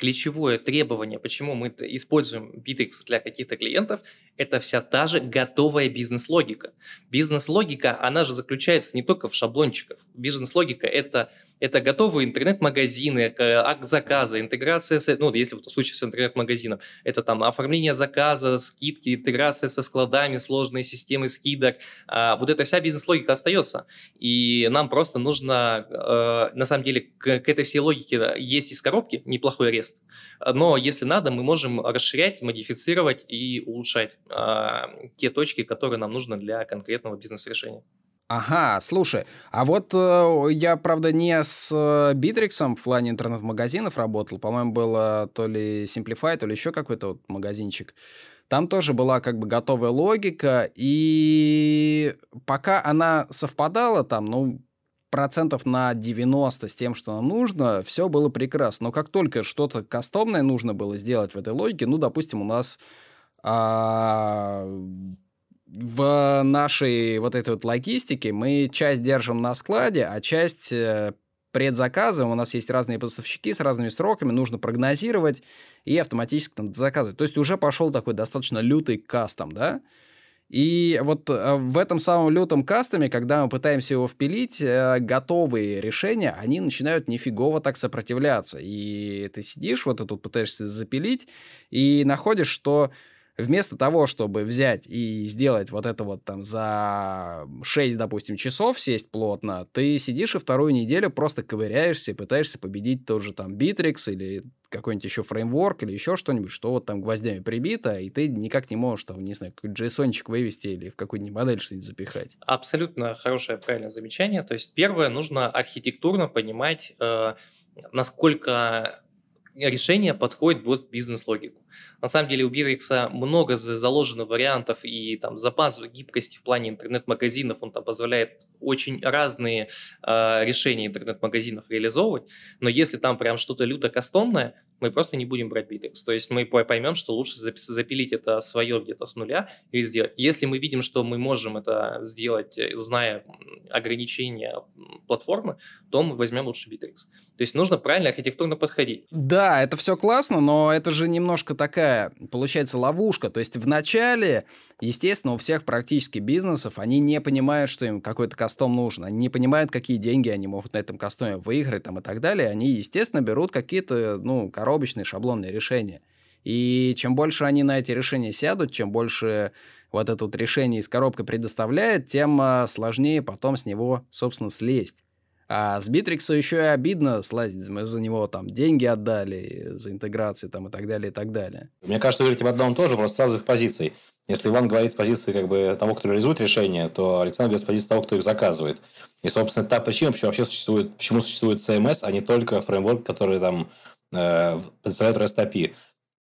Ключевое требование, почему мы используем Bittrex для каких-то клиентов, это вся та же готовая бизнес-логика. Бизнес-логика, она же заключается не только в шаблончиках. Бизнес-логика – это это готовые интернет-магазины, акт заказа, интеграция, с, ну, если в случае с интернет-магазином, это там оформление заказа, скидки, интеграция со складами, сложные системы скидок. А, вот эта вся бизнес-логика остается. И нам просто нужно, э, на самом деле, к, этой всей логике есть из коробки неплохой арест. Но если надо, мы можем расширять, модифицировать и улучшать э, те точки, которые нам нужны для конкретного бизнес-решения. Ага, слушай, а вот э, я, правда, не с э, Битриксом в плане интернет-магазинов работал, по-моему, было то ли Simplify, то ли еще какой-то вот магазинчик. Там тоже была как бы готовая логика, и пока она совпадала там, ну, процентов на 90 с тем, что нам нужно, все было прекрасно. Но как только что-то кастомное нужно было сделать в этой логике, ну, допустим, у нас а, в нашей вот этой вот логистике мы часть держим на складе, а часть э, предзаказы, у нас есть разные поставщики с разными сроками, нужно прогнозировать и автоматически там заказывать. То есть уже пошел такой достаточно лютый кастом, да? И вот э, в этом самом лютом кастоме, когда мы пытаемся его впилить, э, готовые решения, они начинают нифигово так сопротивляться. И ты сидишь, вот ты тут пытаешься запилить, и находишь, что вместо того, чтобы взять и сделать вот это вот там за 6, допустим, часов сесть плотно, ты сидишь и вторую неделю просто ковыряешься и пытаешься победить тоже там Bittrex или какой-нибудь еще фреймворк или еще что-нибудь, что вот там гвоздями прибито, и ты никак не можешь там, не знаю, какой-то json вывести или в какую-нибудь модель что-нибудь запихать. Абсолютно хорошее, правильное замечание. То есть первое, нужно архитектурно понимать, э, насколько решение подходит под бизнес-логику. На самом деле у Bittrex много заложено вариантов и там запас гибкости в плане интернет-магазинов, он там позволяет очень разные э, решения интернет-магазинов реализовывать, но если там прям что-то люто кастомное, мы просто не будем брать Bittrex. То есть мы поймем, что лучше запилить это свое где-то с нуля и сделать. Если мы видим, что мы можем это сделать, э, зная ограничения платформы, то мы возьмем лучше Bittrex. То есть нужно правильно архитектурно подходить. Да, это все классно, но это же немножко такая, получается, ловушка. То есть в начале, естественно, у всех практически бизнесов, они не понимают, что им какой-то кастом нужен. Они не понимают, какие деньги они могут на этом кастоме выиграть там, и так далее. Они, естественно, берут какие-то, ну, коробочные шаблонные решения. И чем больше они на эти решения сядут, чем больше вот это вот решение из коробки предоставляет, тем а, сложнее потом с него, собственно, слезть. А с Битрикса еще и обидно слазить. Мы за него там деньги отдали, за интеграции там и так далее, и так далее. Мне кажется, вы говорите об одном тоже, просто с разных позиций. Если Иван говорит с позиции как бы того, кто реализует решения, то Александр говорит с позиции того, кто их заказывает. И, собственно, та причина, почему вообще существует, почему существует CMS, а не только фреймворк, который там э, представляет REST API.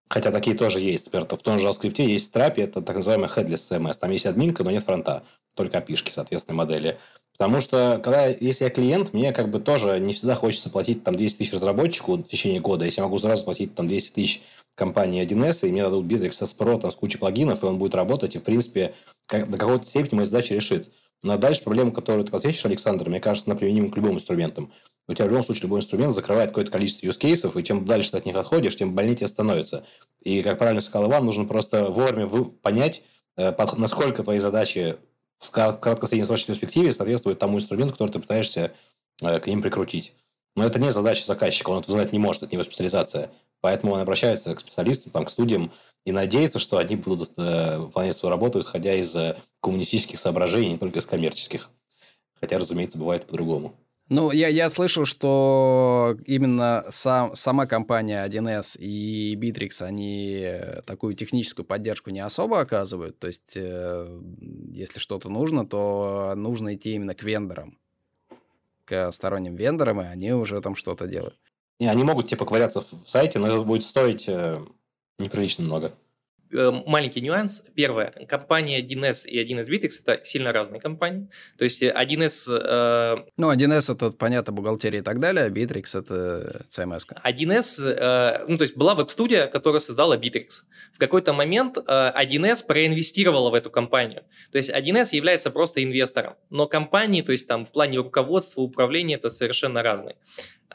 Хотя такие тоже есть. Например, в том же JavaScript есть Strapi, это так называемый headless CMS. Там есть админка, но нет фронта. Только api соответственно, модели. Потому что, когда, если я клиент, мне как бы тоже не всегда хочется платить там 200 тысяч разработчику в течение года. Если я могу сразу платить там 200 тысяч компании 1С, и мне дадут Bittrex S Pro там, с кучей плагинов, и он будет работать, и, в принципе, как, до какой-то степени мои задачи решит. Но дальше проблема, которую ты подсветишь, Александр, мне кажется, она применима к любым инструментам. У тебя в любом случае любой инструмент закрывает какое-то количество use cases, и чем дальше ты от них отходишь, тем больнее тебе становится. И, как правильно сказал Иван, нужно просто вовремя понять, э, насколько твои задачи в краткосреднесрочной перспективе соответствует тому инструменту, который ты пытаешься э, к ним прикрутить. Но это не задача заказчика, он это знать не может, это не его специализация. Поэтому он обращается к специалистам, там, к студиям и надеется, что они будут э, выполнять свою работу, исходя из э, коммунистических соображений, не только из коммерческих. Хотя, разумеется, бывает по-другому. Ну, я, я слышал, что именно сам, сама компания 1С и Bittrex, они такую техническую поддержку не особо оказывают. То есть, э, если что-то нужно, то нужно идти именно к вендорам, к сторонним вендорам, и они уже там что-то делают. Не, они могут типа ковыряться в сайте, но это будет стоить э, неприлично много. Э, маленький нюанс. Первое. Компания 1С и 1С Bittrex – это сильно разные компании. То есть 1С… Э, ну, 1С – это, понятно, бухгалтерия и так далее, а Bittrex – это CMS. 1С… Э, ну, то есть была веб-студия, которая создала Bittrex. В какой-то момент 1С проинвестировала в эту компанию. То есть 1С является просто инвестором. Но компании, то есть там в плане руководства, управления – это совершенно разные.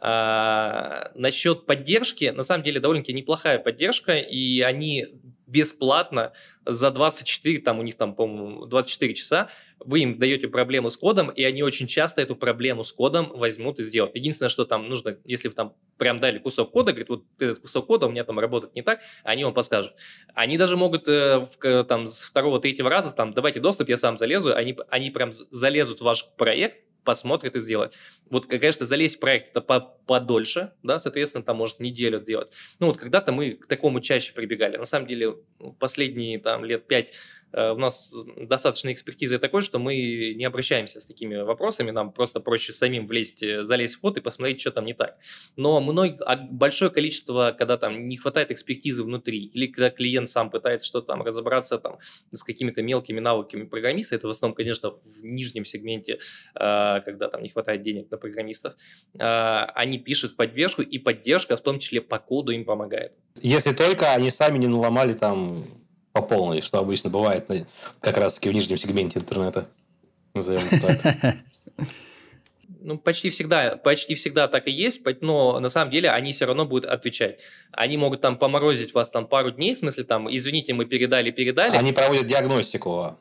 А, насчет поддержки, на самом деле довольно-таки неплохая поддержка, и они бесплатно за 24, там у них там, по-моему, 24 часа, вы им даете проблему с кодом, и они очень часто эту проблему с кодом возьмут и сделают. Единственное, что там нужно, если вы там прям дали кусок кода, говорит, вот этот кусок кода у меня там работает не так, они вам подскажут. Они даже могут э, в, там с второго, третьего раза, там, давайте доступ, я сам залезу, они, они прям залезут в ваш проект, посмотрит и сделает. Вот, конечно, залезть в проект это подольше, да, соответственно, там может неделю делать. Ну вот когда-то мы к такому чаще прибегали. На самом деле, последние там лет пять у нас достаточно экспертизы такой, что мы не обращаемся с такими вопросами, нам просто проще самим влезть, э, залезть в код и посмотреть, что там не так. Но много, а большое количество, когда там не хватает экспертизы внутри, или когда клиент сам пытается что-то там разобраться там с какими-то мелкими навыками программиста, это в основном, конечно, в нижнем сегменте, когда там не хватает денег на программистов, они пишут поддержку, и поддержка в том числе по коду им помогает. Если только они сами не наломали там по полной, что обычно бывает как раз-таки в нижнем сегменте интернета. Назовем так. Ну, почти всегда, почти всегда так и есть, но на самом деле они все равно будут отвечать. Они могут там поморозить вас там пару дней, в смысле там, извините, мы передали, передали. Они проводят диагностику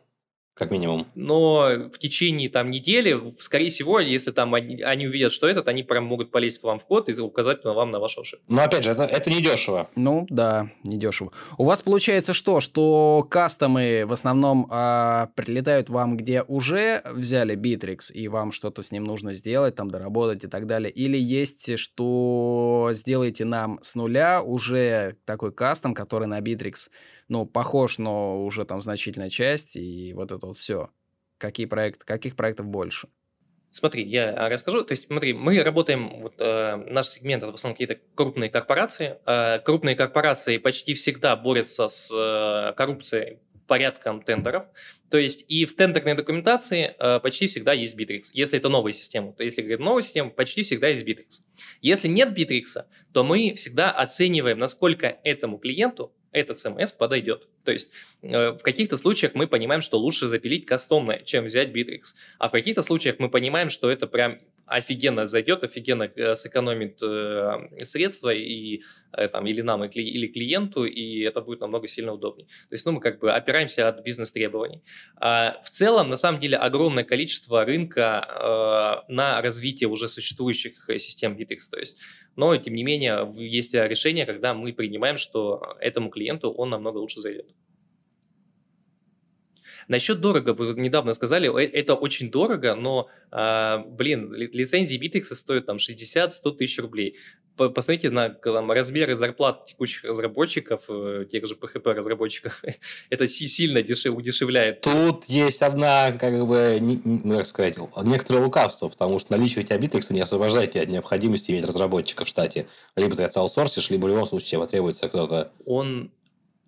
как минимум. Но в течение там недели, скорее всего, если там они, они увидят, что этот, они прям могут полезть к вам в код и указать вам на вашу ошибку. Но опять же, это, это не дешево. Ну да, не дешево. У вас получается что? Что кастомы в основном а, прилетают вам, где уже взяли Bittrex, и вам что-то с ним нужно сделать, там доработать и так далее? Или есть, что сделайте нам с нуля уже такой кастом, который на Bittrex ну, похож, но уже там значительная часть, и вот это вот все. Какие проекты, каких проектов больше? Смотри, я а, расскажу. То есть, смотри, мы работаем, вот э, наш сегмент это в основном какие-то крупные корпорации. Э, крупные корпорации почти всегда борются с э, коррупцией порядком тендеров. То есть и в тендерной документации э, почти всегда есть Bittrex. Если это новая система, то если говорить новая система, почти всегда есть Bittrex. Если нет Bittrex, то мы всегда оцениваем, насколько этому клиенту этот CMS подойдет. То есть э, в каких-то случаях мы понимаем, что лучше запилить кастомное, чем взять Bittrex. А в каких-то случаях мы понимаем, что это прям офигенно зайдет, офигенно э, сэкономит э, средства и э, там или нам, или клиенту, и это будет намного сильно удобнее. То есть, ну, мы как бы опираемся от бизнес-требований. А в целом, на самом деле, огромное количество рынка на развитие уже существующих систем Bittrex. То есть, но, тем не менее, есть решение, когда мы принимаем, что этому клиенту он намного лучше зайдет. Насчет дорого, вы недавно сказали, э, это очень дорого, но, э, блин, лицензии Bittrex стоят там 60-100 тысяч рублей. Посмотрите на там, размеры зарплат текущих разработчиков, э, тех же PHP-разработчиков. (laughs) это сильно дешев, удешевляет. Тут есть одна, как бы, не, ну, как сказать, некоторое лукавство, потому что наличие у тебя Bittrex не освобождает тебя от необходимости иметь разработчиков в штате. Либо ты это аутсорсишь, либо в любом случае тебе потребуется кто-то... Он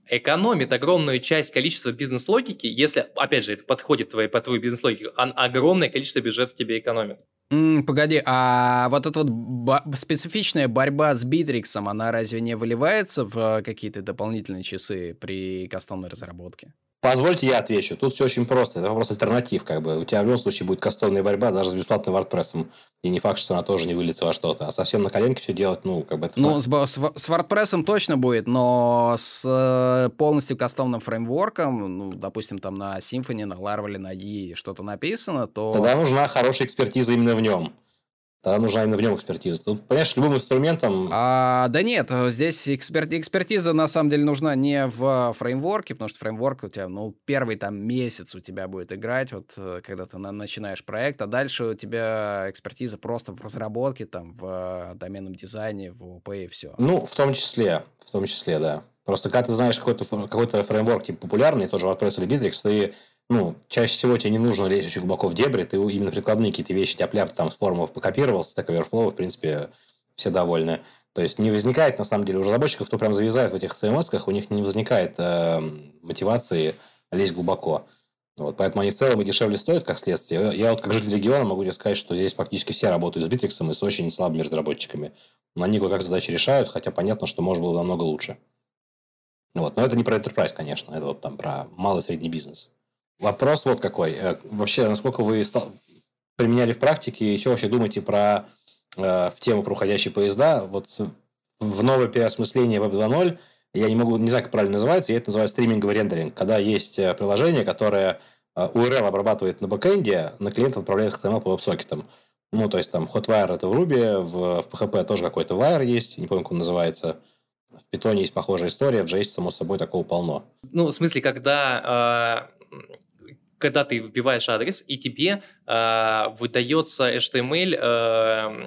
экономит огромную часть количества бизнес-логики, если, опять же, это подходит твоей, по твоей бизнес-логике, он огромное количество бюджета тебе экономит. Mm, погоди, а вот эта вот бо- специфичная борьба с Битриксом, она разве не выливается в какие-то дополнительные часы при кастомной разработке? Позвольте я отвечу. Тут все очень просто. Это вопрос альтернатив. Как бы. У тебя в любом случае будет кастомная борьба даже с бесплатным WordPress. И не факт, что она тоже не выльется во что-то. А совсем на коленке все делать, ну, как бы это Ну, с, с, с WordPress точно будет, но с э, полностью кастомным фреймворком, ну, допустим, там на Symfony, на Laravel, на E что-то написано, то... Тогда нужна хорошая экспертиза именно в нем. Тогда нужна именно в нем экспертиза. Тут, понимаешь, любым инструментом... А, да нет, здесь эксперт, экспертиза на самом деле нужна не в фреймворке, потому что фреймворк у тебя, ну, первый там месяц у тебя будет играть, вот э, когда ты на, начинаешь проект, а дальше у тебя экспертиза просто в разработке, там, в доменном дизайне, в ОП и все. Ну, в том числе, в том числе, да. Просто когда ты знаешь какой-то какой фреймворк типа популярный, тоже WordPress или Bittrex, ты ну, чаще всего тебе не нужно лезть очень глубоко в дебри, ты именно прикладные какие-то вещи, тяп там с форумов покопировал, с Stack Overflow, в принципе, все довольны. То есть не возникает, на самом деле, у разработчиков, кто прям завязает в этих CMS, у них не возникает э, мотивации лезть глубоко. Вот, поэтому они в целом и дешевле стоят, как следствие. Я вот как житель региона могу тебе сказать, что здесь практически все работают с Bittrex и с очень слабыми разработчиками. Но они как задачи решают, хотя понятно, что можно было намного лучше. Вот. Но это не про enterprise, конечно. Это вот там про малый и средний бизнес. Вопрос вот какой. Э, вообще, насколько вы применяли в практике, и что вообще думаете про э, в тему про уходящие поезда? Вот в новое переосмысление Web 2.0 я не могу, не знаю, как правильно называется, я это называю стриминговый рендеринг, когда есть э, приложение, которое URL обрабатывает на бэкэнде, на клиент отправляет HTML по веб-сокетам. Ну, то есть, там, Hotwire это в Ruby, в, в PHP тоже какой-то wire есть, не помню, как он называется. В Python есть похожая история, в JS, само собой, такого полно. Ну, в смысле, когда когда ты вбиваешь адрес, и тебе э, выдается HTML э,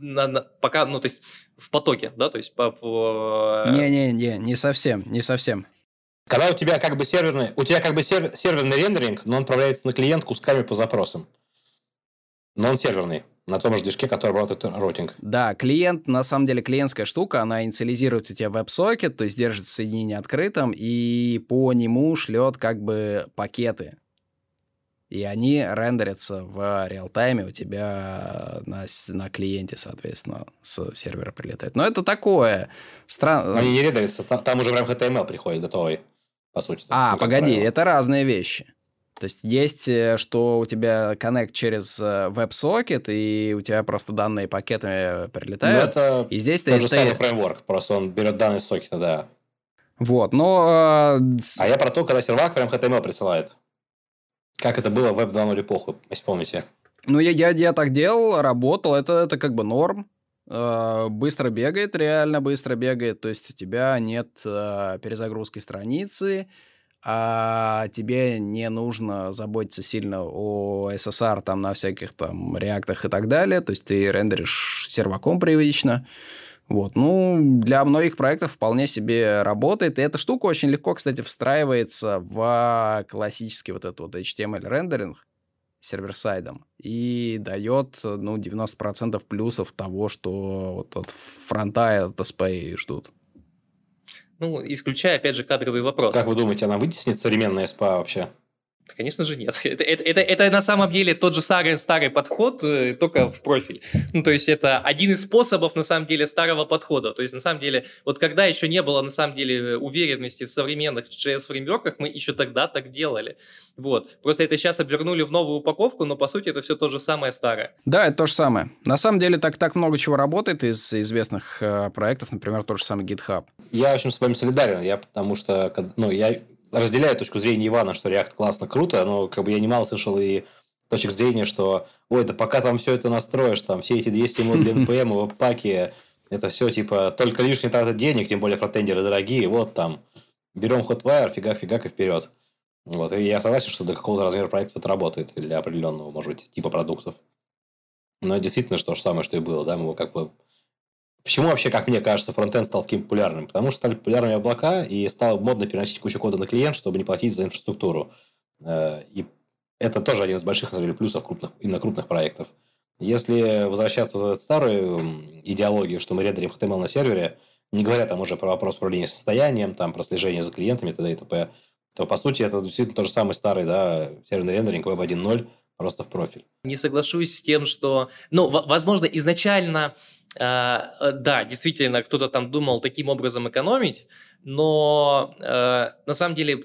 на, на, пока, ну, то есть в потоке, да, то есть по... по... Не-не-не, не совсем, не совсем. Когда у тебя как бы серверный, у тебя как бы сер, серверный рендеринг, но он отправляется на клиент кусками по запросам. Но он серверный, на том же движке, который работает routing. Да, клиент, на самом деле, клиентская штука, она инициализирует у тебя WebSocket, то есть держит соединение открытым, и по нему шлет как бы пакеты. И они рендерятся в real-time е у тебя на, на клиенте, соответственно, с сервера прилетает. Но это такое странно. Они не рендерятся, там, там уже прям HTML приходит готовый, по сути. А, ну, погоди, это разные вещи. То есть есть, э, что у тебя коннект через WebSocket, э, и у тебя просто данные пакетами прилетают. Ну, это и здесь тот ты, же самый фреймворк, просто он берет данные сокета, да. Вот, но... Э, а я про то, когда сервак прям HTML присылает. Как это было в Web 2.0 эпоху, если помните? Ну, я, я, я так делал, работал, это, это как бы норм. Быстро бегает, реально быстро бегает. То есть у тебя нет перезагрузки страницы, а тебе не нужно заботиться сильно о SSR там на всяких там React ах и так далее. То есть ты рендеришь серваком привычно. Вот, ну, для многих проектов вполне себе работает. И эта штука очень легко, кстати, встраивается в классический вот этот вот HTML-рендеринг server-side ом и дает, ну, 90% плюсов того, что вот от фронта и от SPA ждут. Ну, исключая, опять же, кадровый вопрос. Как вы думаете, она вытеснит современная SPA вообще? Конечно же нет. (laughs) Это, это, это, это на самом деле тот же старый, старый подход, э, только в профиль. Ну, то есть это один из способов, на самом деле, старого подхода. То есть, на самом деле, вот когда еще не было, на самом деле, уверенности в современных JS-фреймворках, мы еще тогда так делали. Вот. Просто это сейчас обвернули в новую упаковку, но, по сути, это все то же самое старое. Да, это то же самое. На самом деле, так, так много чего работает из известных э, проектов, например, тот же самый GitHub. Я, в общем, с вами солидарен, я потому что, ну, я разделяю точку зрения Ивана, что React классно, круто, но как бы я немало слышал и точек зрения, что ой, да пока там все это настроишь, там все эти 200 модулей (laughs) NPM, паки, это все типа только лишний трата денег, тем более фронтендеры дорогие, вот там берем Hotwire, фигак-фигак и вперед. Вот, и я согласен, что до какого-то размера проект это работает для определенного, может быть, типа продуктов. Но действительно, то же самое, что и было, да, мы как бы Почему вообще, как мне кажется, фронтенд стал таким популярным? Потому что стали популярными облака, и стало модно переносить кучу кода на клиент, чтобы не платить за инфраструктуру. Э, и это тоже один из больших, на самом деле, плюсов крупных, именно крупных проектов. Если возвращаться в старую идеологию, что мы рендерим HTML на сервере, не говоря там уже про вопрос управления состоянием, там, про слежение за клиентами, т.д. и т.п., то, по сути, это действительно тот же самый старый да, серверный рендеринг Web 1.0, просто в профиль. Не соглашусь с тем, что... Ну, возможно, изначально а, да, действительно, кто-то там думал таким образом экономить, но э, на самом деле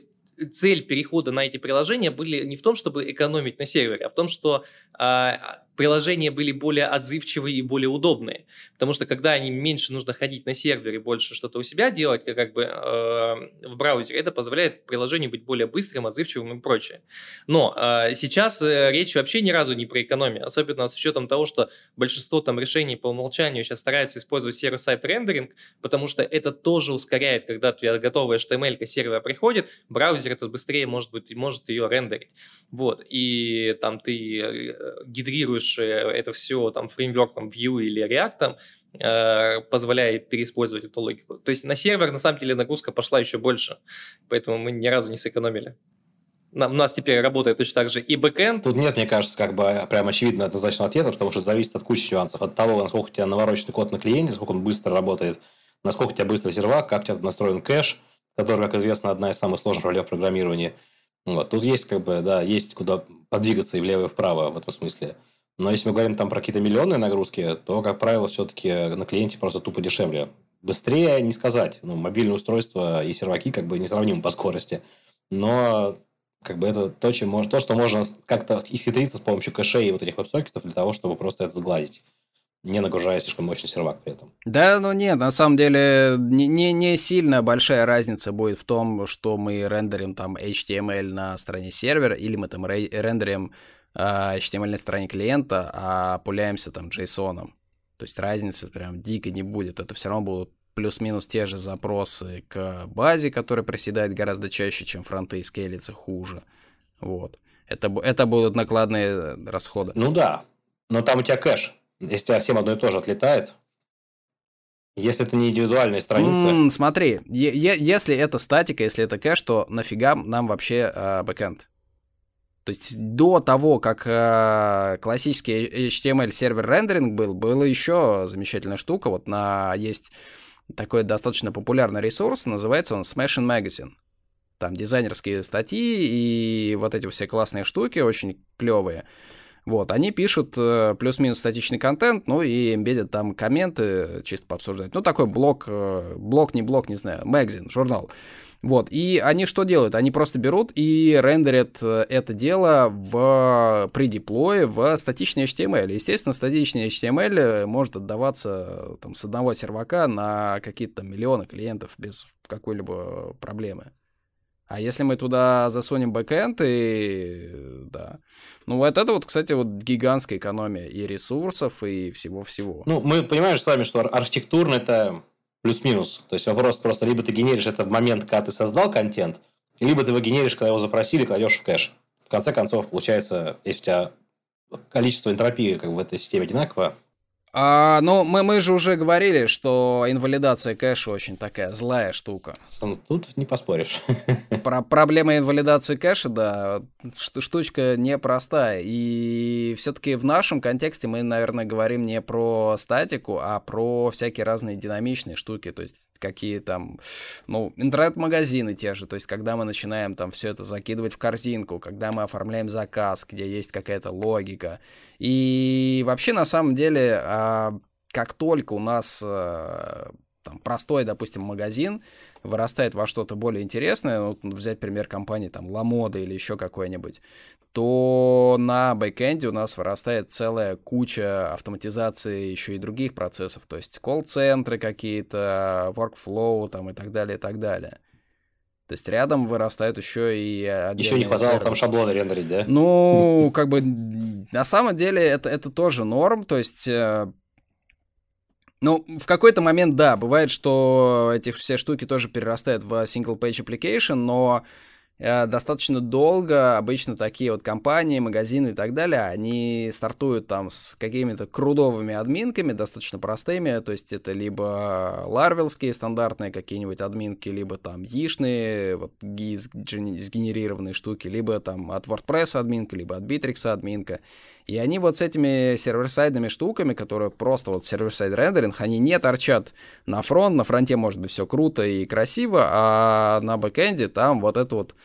цель перехода на эти приложения были не в том, чтобы экономить на сервере, а в том, что а, приложения были более отзывчивые и более удобные. Потому что когда они меньше нужно ходить на сервере, больше что-то у себя делать, как, бы э, в браузере, это позволяет приложению быть более быстрым, отзывчивым и прочее. Но э, сейчас э, речь вообще ни разу не про экономию, особенно с учетом того, что большинство там решений по умолчанию сейчас стараются использовать сервер-сайт рендеринг, потому что это тоже ускоряет, когда у тебя готовая HTML сервера приходит, браузер этот быстрее может быть может ее рендерить. Вот, и там ты э, гидрируешь э, это все там фреймворком Vue или React, э, позволяет переиспользовать эту логику. То есть на сервер на самом деле нагрузка пошла еще больше, поэтому мы ни разу не сэкономили. у нас теперь работает точно так же и бэкэнд. Тут нет, мне кажется, как бы прям очевидно однозначного ответа, потому что зависит от кучи нюансов. От того, насколько у тебя навороченный код на клиенте, сколько он быстро работает, насколько у тебя быстро сервак, как у тебя настроен кэш, который, как известно, одна из самых сложных проблем в программировании. Вот. Тут есть, как бы, да, есть куда подвигаться и влево, и вправо в этом смысле. Но если мы говорим там про какие-то миллионные нагрузки, то, как правило, все-таки на клиенте просто тупо дешевле. Быстрее не сказать. Ну, мобильные устройства и серваки как бы несравнимы по скорости. Но как бы это то, чем можно, то, что можно как-то исхитриться с помощью кэшей и вот этих веб-сокетов для того, чтобы просто это сгладить не нагружая слишком мощный сервак при этом. Да, ну нет, на самом деле не, не, не сильно большая разница будет в том, что мы рендерим там HTML на стороне сервера, или мы там рендерим HTML на стороне клиента, а пуляемся там JSON. То есть разницы прям дико не будет. Это все равно будут плюс-минус те же запросы к базе, которая проседает гораздо чаще, чем фронты и скейлится хуже. Вот. Это, это будут накладные расходы. Ну да, но там у тебя кэш. Если у тебя всем одно и то же отлетает, Если это не индивидуальная страница. М, смотри, если это статика, если это кэш, то нафига нам вообще э, бэкэнд? То есть до того, как э, классический HTML server rendering был, была еще замечательная штука. Вот на есть такой достаточно популярный ресурс, называется он Smashing Magazine. Там дизайнерские статьи и вот эти все классные штуки, очень клевые. Вот, они пишут э, плюс-минус статичный контент, ну и эмбедят там комменты, чисто пообсуждать. Ну, такой блок, э, блок, не блок, не знаю, магазин, журнал. Вот, и они что делают? Они просто берут и рендерят э, это дело в, при деплое в статичный HTML. Естественно, статичный HTML может отдаваться там, с одного сервака на какие-то миллионы клиентов без какой-либо проблемы. А если мы туда засунем бэкэнд, и да. Ну, вот это вот, кстати, вот гигантская экономия и ресурсов, и всего-всего. Ну, мы понимаем с вами, что архитектурно это плюс-минус. То есть вопрос просто, либо ты генеришь это в момент, когда ты создал контент, либо ты его генеришь, когда его запросили, кладешь в кэш. В конце концов, получается, если у тебя количество энтропии как в этой системе одинаково, а, ну, мы, мы же уже говорили, что инвалидация кэша очень такая злая штука. Ну, тут не поспоришь. (laughs) Про проблема инвалидации кэша, да, штучка непростая. И все-таки в нашем контексте мы, наверное, говорим не про статику, а про всякие разные динамичные штуки. То есть какие там, ну, интернет-магазины те же. То есть когда мы начинаем там все это закидывать в корзинку, когда мы оформляем заказ, где есть какая-то логика. И вообще, на самом деле, а, как только у нас э, там, простой, допустим, магазин вырастает во что-то более интересное, вот взять пример компании там Ламода или еще какой-нибудь, то на бэкэнде у нас вырастает целая куча автоматизации еще и других процессов, то есть колл-центры какие-то, workflow там и так далее, и так далее. То есть рядом вырастают еще и Еще не хватало сервисы. там шаблоны рендерить, да? Ну, как бы на самом деле это, это тоже норм, то есть... Э, ну, в какой-то момент, да, бывает, что эти все штуки тоже перерастают в single-page application, но достаточно долго обычно такие вот компании, магазины и так далее, они стартуют там с какими-то крудовыми админками, достаточно простыми, то есть это либо ларвелские стандартные какие-нибудь админки, либо там яишные, вот сгенерированные штуки, либо там от WordPress админка, либо от Bittrex админка. И они вот с этими server-side ными штуками, которые просто вот server-side rendering, они не торчат на фронт, на фронте может быть все круто и красиво, а на бэкэнде там вот это вот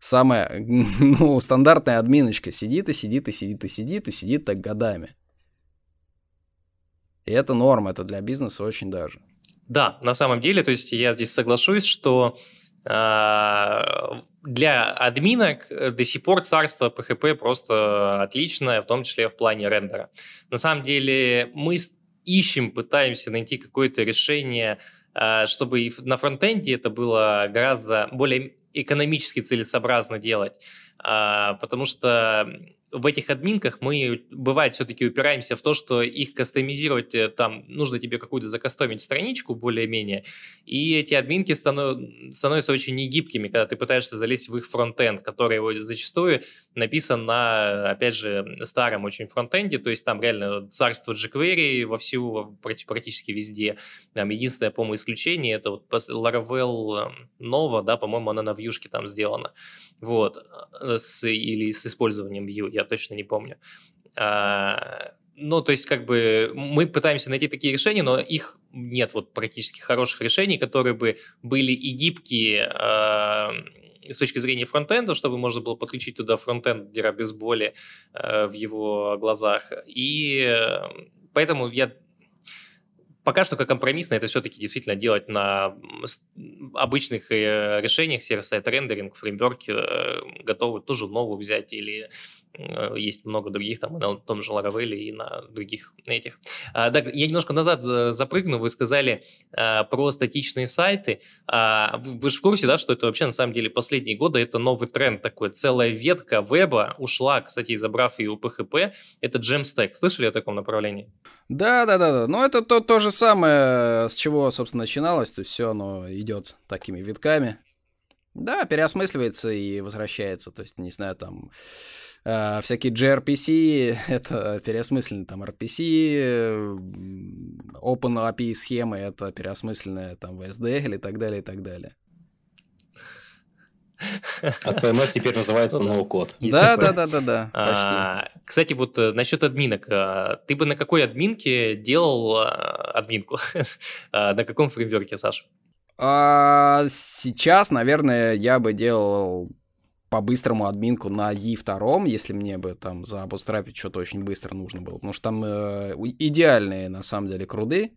самая, (laughs) ну, стандартная админочка сидит и сидит и сидит и сидит и сидит так годами. И это норма, это для бизнеса очень даже. Да, на самом деле, то есть я здесь соглашусь, что а, для админок э, до сих пор царство PHP просто отличное, в том числе в плане рендера. На самом деле мы ищем, пытаемся найти какое-то решение, а, чтобы на фронтенде это было гораздо более экономически целесообразно делать, а, потому что в этих админках мы, бывает, все-таки упираемся в то, что их кастомизировать, э, там, нужно тебе какую-то закастомить страничку более-менее, и эти админки станов... становятся очень негибкими, когда ты пытаешься залезть в их фронтенд, который его зачастую написан на, опять же, старом очень фронтенде, то есть там реально царство jQuery во всю, практически везде. Там единственное, по-моему, исключение, это вот Laravel Nova, да, по-моему, она на вьюшке там сделана, вот, э, с, или с использованием Vue, я точно не помню. А, ну, то есть, как бы мы пытаемся найти такие решения, но их нет вот практически хороших решений, которые бы были и гибкие э, с точки зрения фронтенда, чтобы можно было подключить туда фронтендера без боли э, в его глазах. И э, поэтому я пока что как компромиссно это все-таки действительно делать на обычных э, решениях, сервис-сайт рендеринг, фреймворки, э, готовы тоже новую взять или есть много других, там, на том же Laravel и на других этих. А, так, я немножко назад запрыгну, вы сказали а, про статичные сайты. А, вы, вы же в курсе, да, что это вообще на самом деле последние годы это новый тренд такой, целая ветка веба ушла, кстати, забрав ее у PHP, это Jamstack. Слышали о таком направлении? Да, да, да, да. Но это то, то же самое, с чего, собственно, начиналось, то есть все оно идет такими витками. Да, переосмысливается и возвращается, то есть, не знаю, там э, всякие gRPC, (laughs) это переосмысленный там RPC, Open API схемы — это переосмысленная там VSDL и так далее, и так далее. А CMS теперь называется ноу-код. Да, да, да, да, да, почти. Кстати, вот э, насчет админок. э, Ты бы на какой админке делал э, админку? (laughs) На каком фреймверке, Саша? А, сейчас, наверное, я бы делал по-быстрому админку на E2, если мне бы там заабустрапить что-то очень быстро нужно было. Потому что там э, идеальные, на самом деле, круды.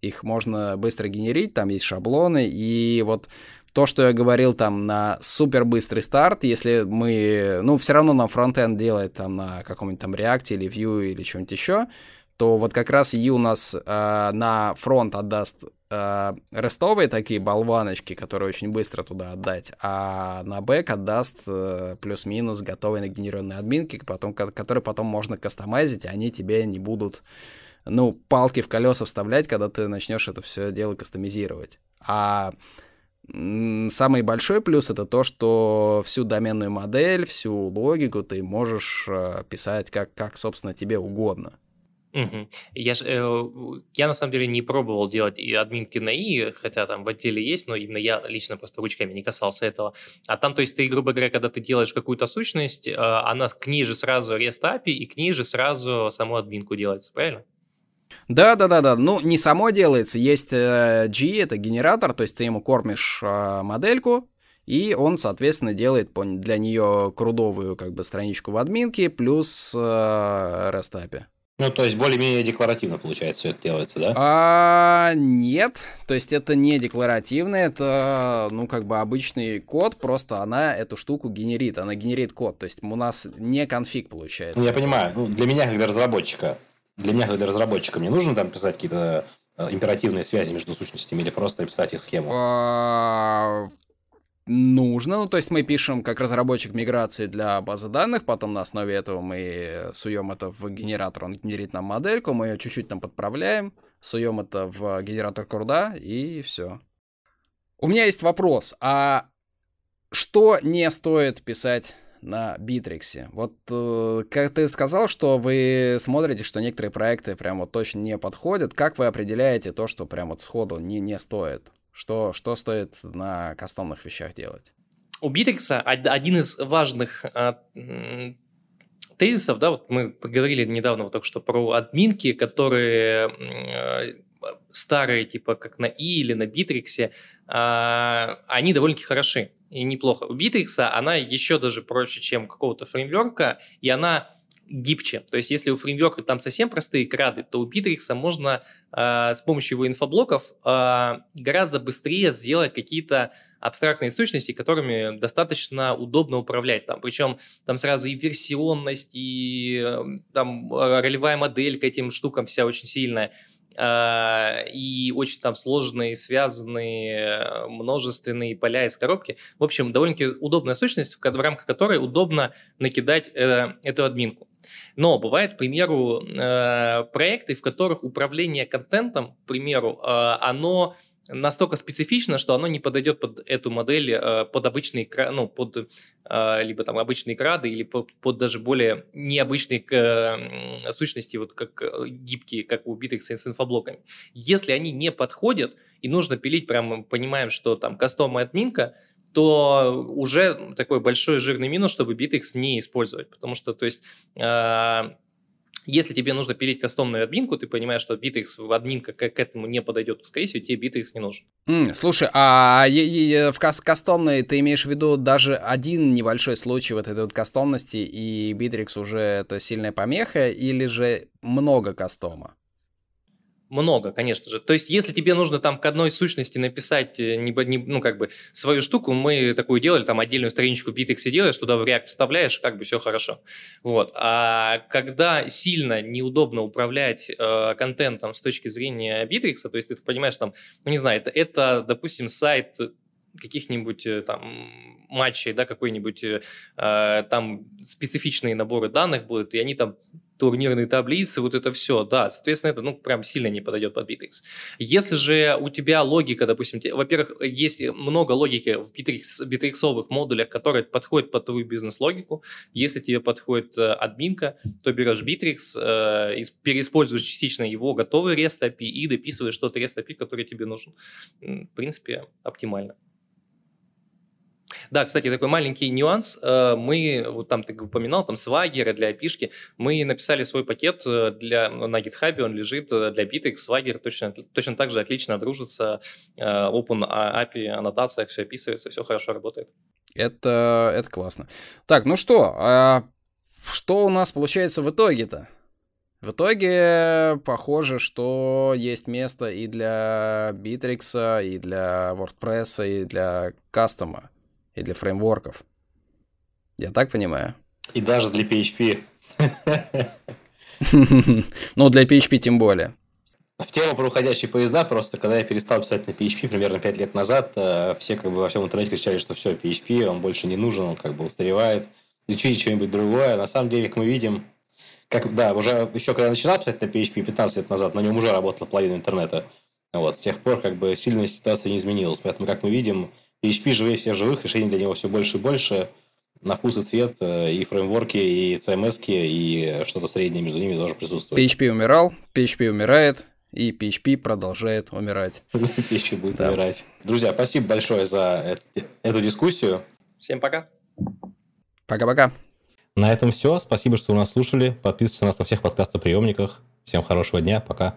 Их можно быстро генерить, там есть шаблоны. И вот то, что я говорил там на супер быстрый старт, если мы... Ну, все равно нам фронтенд делает там на каком-нибудь там React или Vue или чем-нибудь еще, то вот как раз E у нас э, на фронт отдаст э, рестовые такие болваночки, которые очень быстро туда отдать, а на бэк отдаст э, плюс-минус готовые нагенерированные админки, потом, ко- которые потом можно кастомайзить, и они тебе не будут, ну, палки в колеса вставлять, когда ты начнешь это все дело кастомизировать. А самый большой плюс это то, что всю доменную модель, всю логику ты можешь э, писать как, как, собственно, тебе угодно. Мгм. Я, ж, э, я на самом деле не пробовал делать и админки на И, хотя там в отделе есть, но именно я лично просто ручками не касался этого. А там, то есть ты, грубо говоря, когда ты делаешь какую-то сущность, э, она к ней же сразу REST API и к ней же сразу саму админку делается, правильно? Да, да, да, да. Ну, не само делается. Есть э, G, это генератор, то есть ты ему кормишь э, модельку, и он, соответственно, делает для нее крудовую как бы страничку в админке плюс э, REST API. Ну, то есть более-менее декларативно, получается, все это делается, да? А, нет, то есть это не декларативно, это, ну, как бы обычный код, просто она эту штуку генерит, она генерит код, то есть у нас не конфиг получается. Я понимаю. Ну, для меня, как для разработчика, для меня, как для разработчика, мне нужно там писать какие-то э, императивные связи между сущностями или просто писать их схему? Нужно. Ну, то есть мы пишем как разработчик миграции для базы данных, потом на основе этого мы суем это в генератор, он генерит нам модельку, мы ее чуть-чуть там подправляем, суем это в генератор круда, и все. У меня есть вопрос. А что не стоит писать на Битриксе? Вот э, как ты сказал, что вы смотрите, что некоторые проекты прям вот точно не подходят. Как вы определяете то, что прям вот сходу не, не стоит? Что, что стоит на кастомных вещах делать? У Битрикса од- один из важных а, тезисов, да, вот мы поговорили недавно вот только что про админки, которые э, старые, типа как на Yii или на Битриксе, а, они довольно-таки хороши и неплохо. У Битрикса она еще даже проще, чем какого-то фреймворка, и она гибче. То есть, если у фреймворка там совсем простые CRUD ы, то у Битрикса можно а, с помощью его инфоблоков а, гораздо быстрее сделать какие-то абстрактные сущности, которыми достаточно удобно управлять. Там, причем там сразу и версионность, и э, там э, ролевая модель к этим штукам вся очень сильная. А, И очень там сложные, связанные, множественные поля из коробки. В общем, довольно-таки удобная сущность, в рамках которой удобно накидать э, эту админку. Но бывают, к примеру, э, проекты, в которых управление контентом, к примеру, э, оно настолько специфично, что оно не подойдет под эту модель, э, под обычные, ну, под э, либо там обычные крады, или под, под даже более необычные сущности, вот как э, гибкие, как у Bittrex с инфоблоками. Если они не подходят, и нужно пилить, прям понимаем, что там кастомная админка, то уже такой большой жирный минус, чтобы Bittrex не использовать. Потому что, то есть, если тебе нужно пилить кастомную админку, ты понимаешь, что Bittrex в админка к этому не подойдет, скорее всего, тебе Bittrex не нужен. М, слушай, а е- в кас- кастомной ты имеешь в виду даже один небольшой случай вот этой вот кастомности, и Bittrex уже это сильная помеха, или же много кастома? Много, конечно же. То есть, если тебе нужно там к одной сущности написать, э, не, ну, как бы, свою штуку, мы такую делали, там, отдельную страничку в Bittrex делаешь, туда в React вставляешь, как бы все хорошо. Вот. А когда сильно неудобно управлять э, контентом с точки зрения Bittrex, то есть, ты понимаешь, там, ну, не знаю, это, это допустим, сайт каких-нибудь э, там матчей, да, какой-нибудь э, э, там специфичные наборы данных будут, и они там турнирные таблицы, вот это все, да, соответственно, это, ну, прям сильно не подойдет под Bittrex. Если же у тебя логика, допустим, во-первых, есть много логики в Bittrex, Bittrex модулях, которые подходят под твою бизнес-логику. Если тебе подходит э, админка, то берешь Bittrex, э, переиспользуешь частично его готовый REST API и дописываешь тот REST API, который тебе нужен. В принципе, оптимально. Да, кстати, такой маленький нюанс. Э, мы, вот там ты упоминал, там Swagger для API, мы написали свой пакет э, для, на GitHub, он лежит э, для Bittrex, Swagger точно, точно так же отлично дружится, Open API, аннотация, все описывается, все хорошо работает. Это, это классно. Так, ну что, а что у нас получается в итоге-то? В итоге похоже, что есть место и для Bittrex, и для WordPress, и для кастома и для фреймворков. Я так понимаю? И даже для PHP. (laughs) Ну, для PHP тем более. В тему про уходящие поезда, просто когда я перестал писать на PHP примерно 5 лет назад, э, все как бы во всем интернете кричали, что все, PHP, он больше не нужен, он как бы устаревает. Изучите что-нибудь другое. На самом деле, как мы видим, как, да, уже еще когда я начинал писать на PHP 15 лет назад, на нем уже работала половина интернета. Вот, с тех пор как бы сильная ситуация не изменилась. Поэтому, как мы видим, PHP живее всех живых, решений для него все больше и больше. На вкус и цвет э, и фреймворки, и CMS, и что-то среднее между ними тоже присутствует. PHP умирал, PHP умирает, и PHP продолжает умирать. (laughs) PHP будет да. умирать. Друзья, спасибо большое за эту дискуссию. Всем пока. Пока-пока. На этом все. Спасибо, что вы нас слушали. Подписывайтесь на нас на всех подкастоприемниках. Всем хорошего дня. Пока.